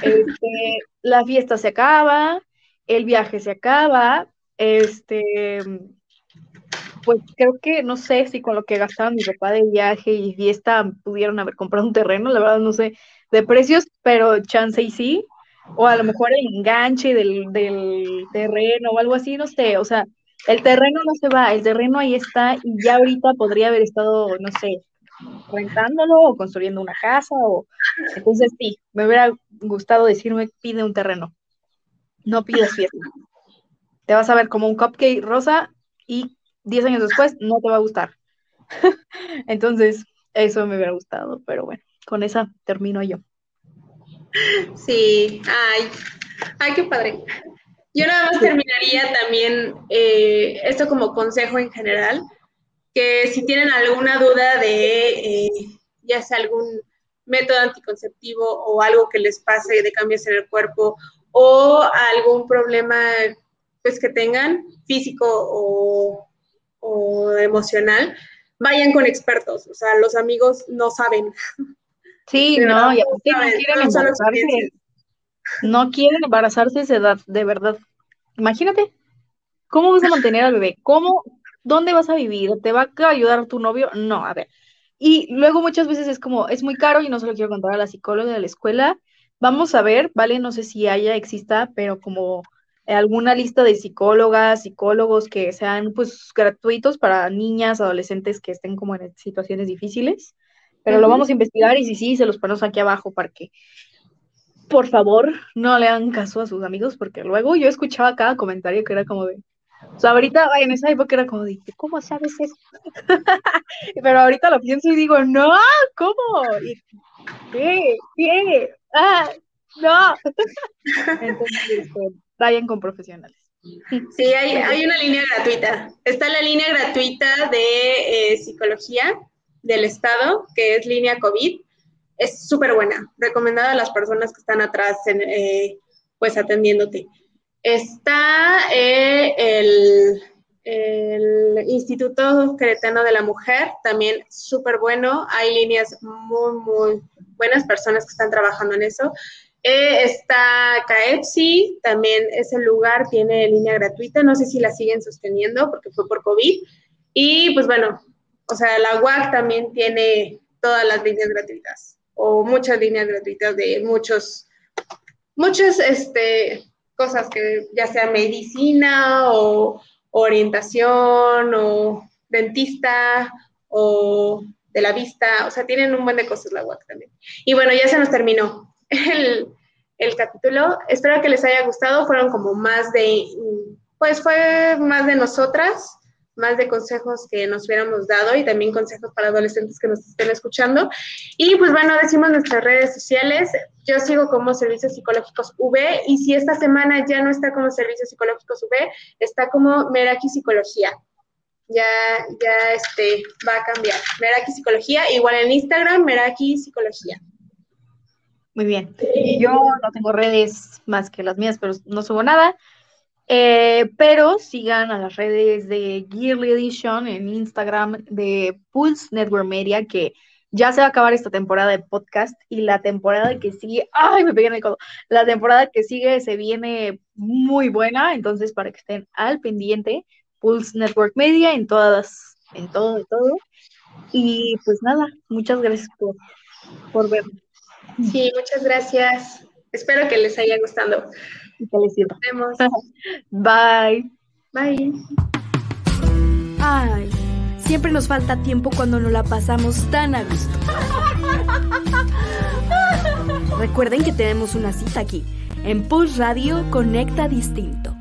Speaker 4: Este, la fiesta se acaba, el viaje se acaba, este, pues creo que no sé si con lo que gastaban mi papá de viaje y fiesta pudieron haber comprado un terreno, la verdad no sé de precios, pero chance y sí, o a lo mejor el enganche del, del terreno o algo así, no sé, o sea, el terreno no se va, el terreno ahí está y ya ahorita podría haber estado, no sé, rentándolo o construyendo una casa o entonces sí, me hubiera gustado decirme pide un terreno. No pides fiesta. Te vas a ver como un cupcake rosa y 10 años después no te va a gustar. [LAUGHS] entonces, eso me hubiera gustado, pero bueno, con esa termino yo.
Speaker 3: Sí, ay, ay, qué padre. Yo nada más terminaría también eh, esto como consejo en general, que si tienen alguna duda de eh, ya sea algún método anticonceptivo o algo que les pase de cambios en el cuerpo o algún problema pues que tengan físico o, emocional, vayan con expertos, o sea, los amigos no saben.
Speaker 4: Sí, [LAUGHS] no, y aparte no quieren embarazarse, no quieren embarazarse esa edad, de verdad. Imagínate, ¿cómo vas a mantener al bebé? ¿Cómo, dónde vas a vivir? ¿Te va a ayudar tu novio? No, a ver. Y luego muchas veces es como, es muy caro y no se lo quiero contar a la psicóloga de la escuela. Vamos a ver, ¿vale? No sé si haya, exista, pero como alguna lista de psicólogas, psicólogos que sean pues gratuitos para niñas, adolescentes que estén como en situaciones difíciles. Pero lo vamos a investigar y si sí, se los ponemos aquí abajo para que por favor, no le hagan caso a sus amigos, porque luego yo escuchaba cada comentario que era como de, o sea, ahorita en esa época era como de, ¿cómo sabes eso? [LAUGHS] Pero ahorita lo pienso y digo, no, ¿cómo? ¿Qué? ¿Qué? Ah, no. [LAUGHS] Entonces, este, vayan con profesionales.
Speaker 3: Sí, hay, hay, una línea gratuita. Está la línea gratuita de eh, psicología del Estado, que es línea COVID es súper buena, recomendada a las personas que están atrás, en, eh, pues atendiéndote. Está eh, el, el, Instituto Cretano de la Mujer, también súper bueno. Hay líneas muy, muy buenas, personas que están trabajando en eso. Eh, está CAEPSI, también ese lugar tiene línea gratuita, no sé si la siguen sosteniendo porque fue por COVID. Y pues bueno, o sea, la UAC también tiene todas las líneas gratuitas o muchas líneas gratuitas de muchos, muchas este, cosas que ya sea medicina o orientación o dentista o de la vista, o sea, tienen un buen de cosas la UAC también. Y bueno, ya se nos terminó el, el capítulo. Espero que les haya gustado. Fueron como más de, pues fue más de nosotras, más de consejos que nos hubiéramos dado y también consejos para adolescentes que nos estén escuchando. Y pues bueno, decimos nuestras redes sociales. Yo sigo como Servicios Psicológicos V y si esta semana ya no está como Servicios Psicológicos V, está como Meraki Psicología. Ya, ya este, va a cambiar. Meraki Psicología, igual en Instagram, Meraki Psicología.
Speaker 4: Muy bien. Yo no tengo redes más que las mías, pero no subo nada. Eh, pero sigan a las redes de Gearly Edition en Instagram de Pulse Network Media, que ya se va a acabar esta temporada de podcast y la temporada que sigue, ay, me pegué en el codo, la temporada que sigue se viene muy buena, entonces para que estén al pendiente, Pulse Network Media en todas, en todo, de todo. Y pues nada, muchas gracias por, por verme.
Speaker 3: Sí, muchas gracias. Espero que les haya gustado.
Speaker 4: Y que les sirva.
Speaker 3: Nos vemos. [LAUGHS]
Speaker 4: Bye.
Speaker 3: Bye.
Speaker 2: Ay, siempre nos falta tiempo cuando nos la pasamos tan a gusto. [LAUGHS] Recuerden que tenemos una cita aquí, en Pulse Radio Conecta Distinto.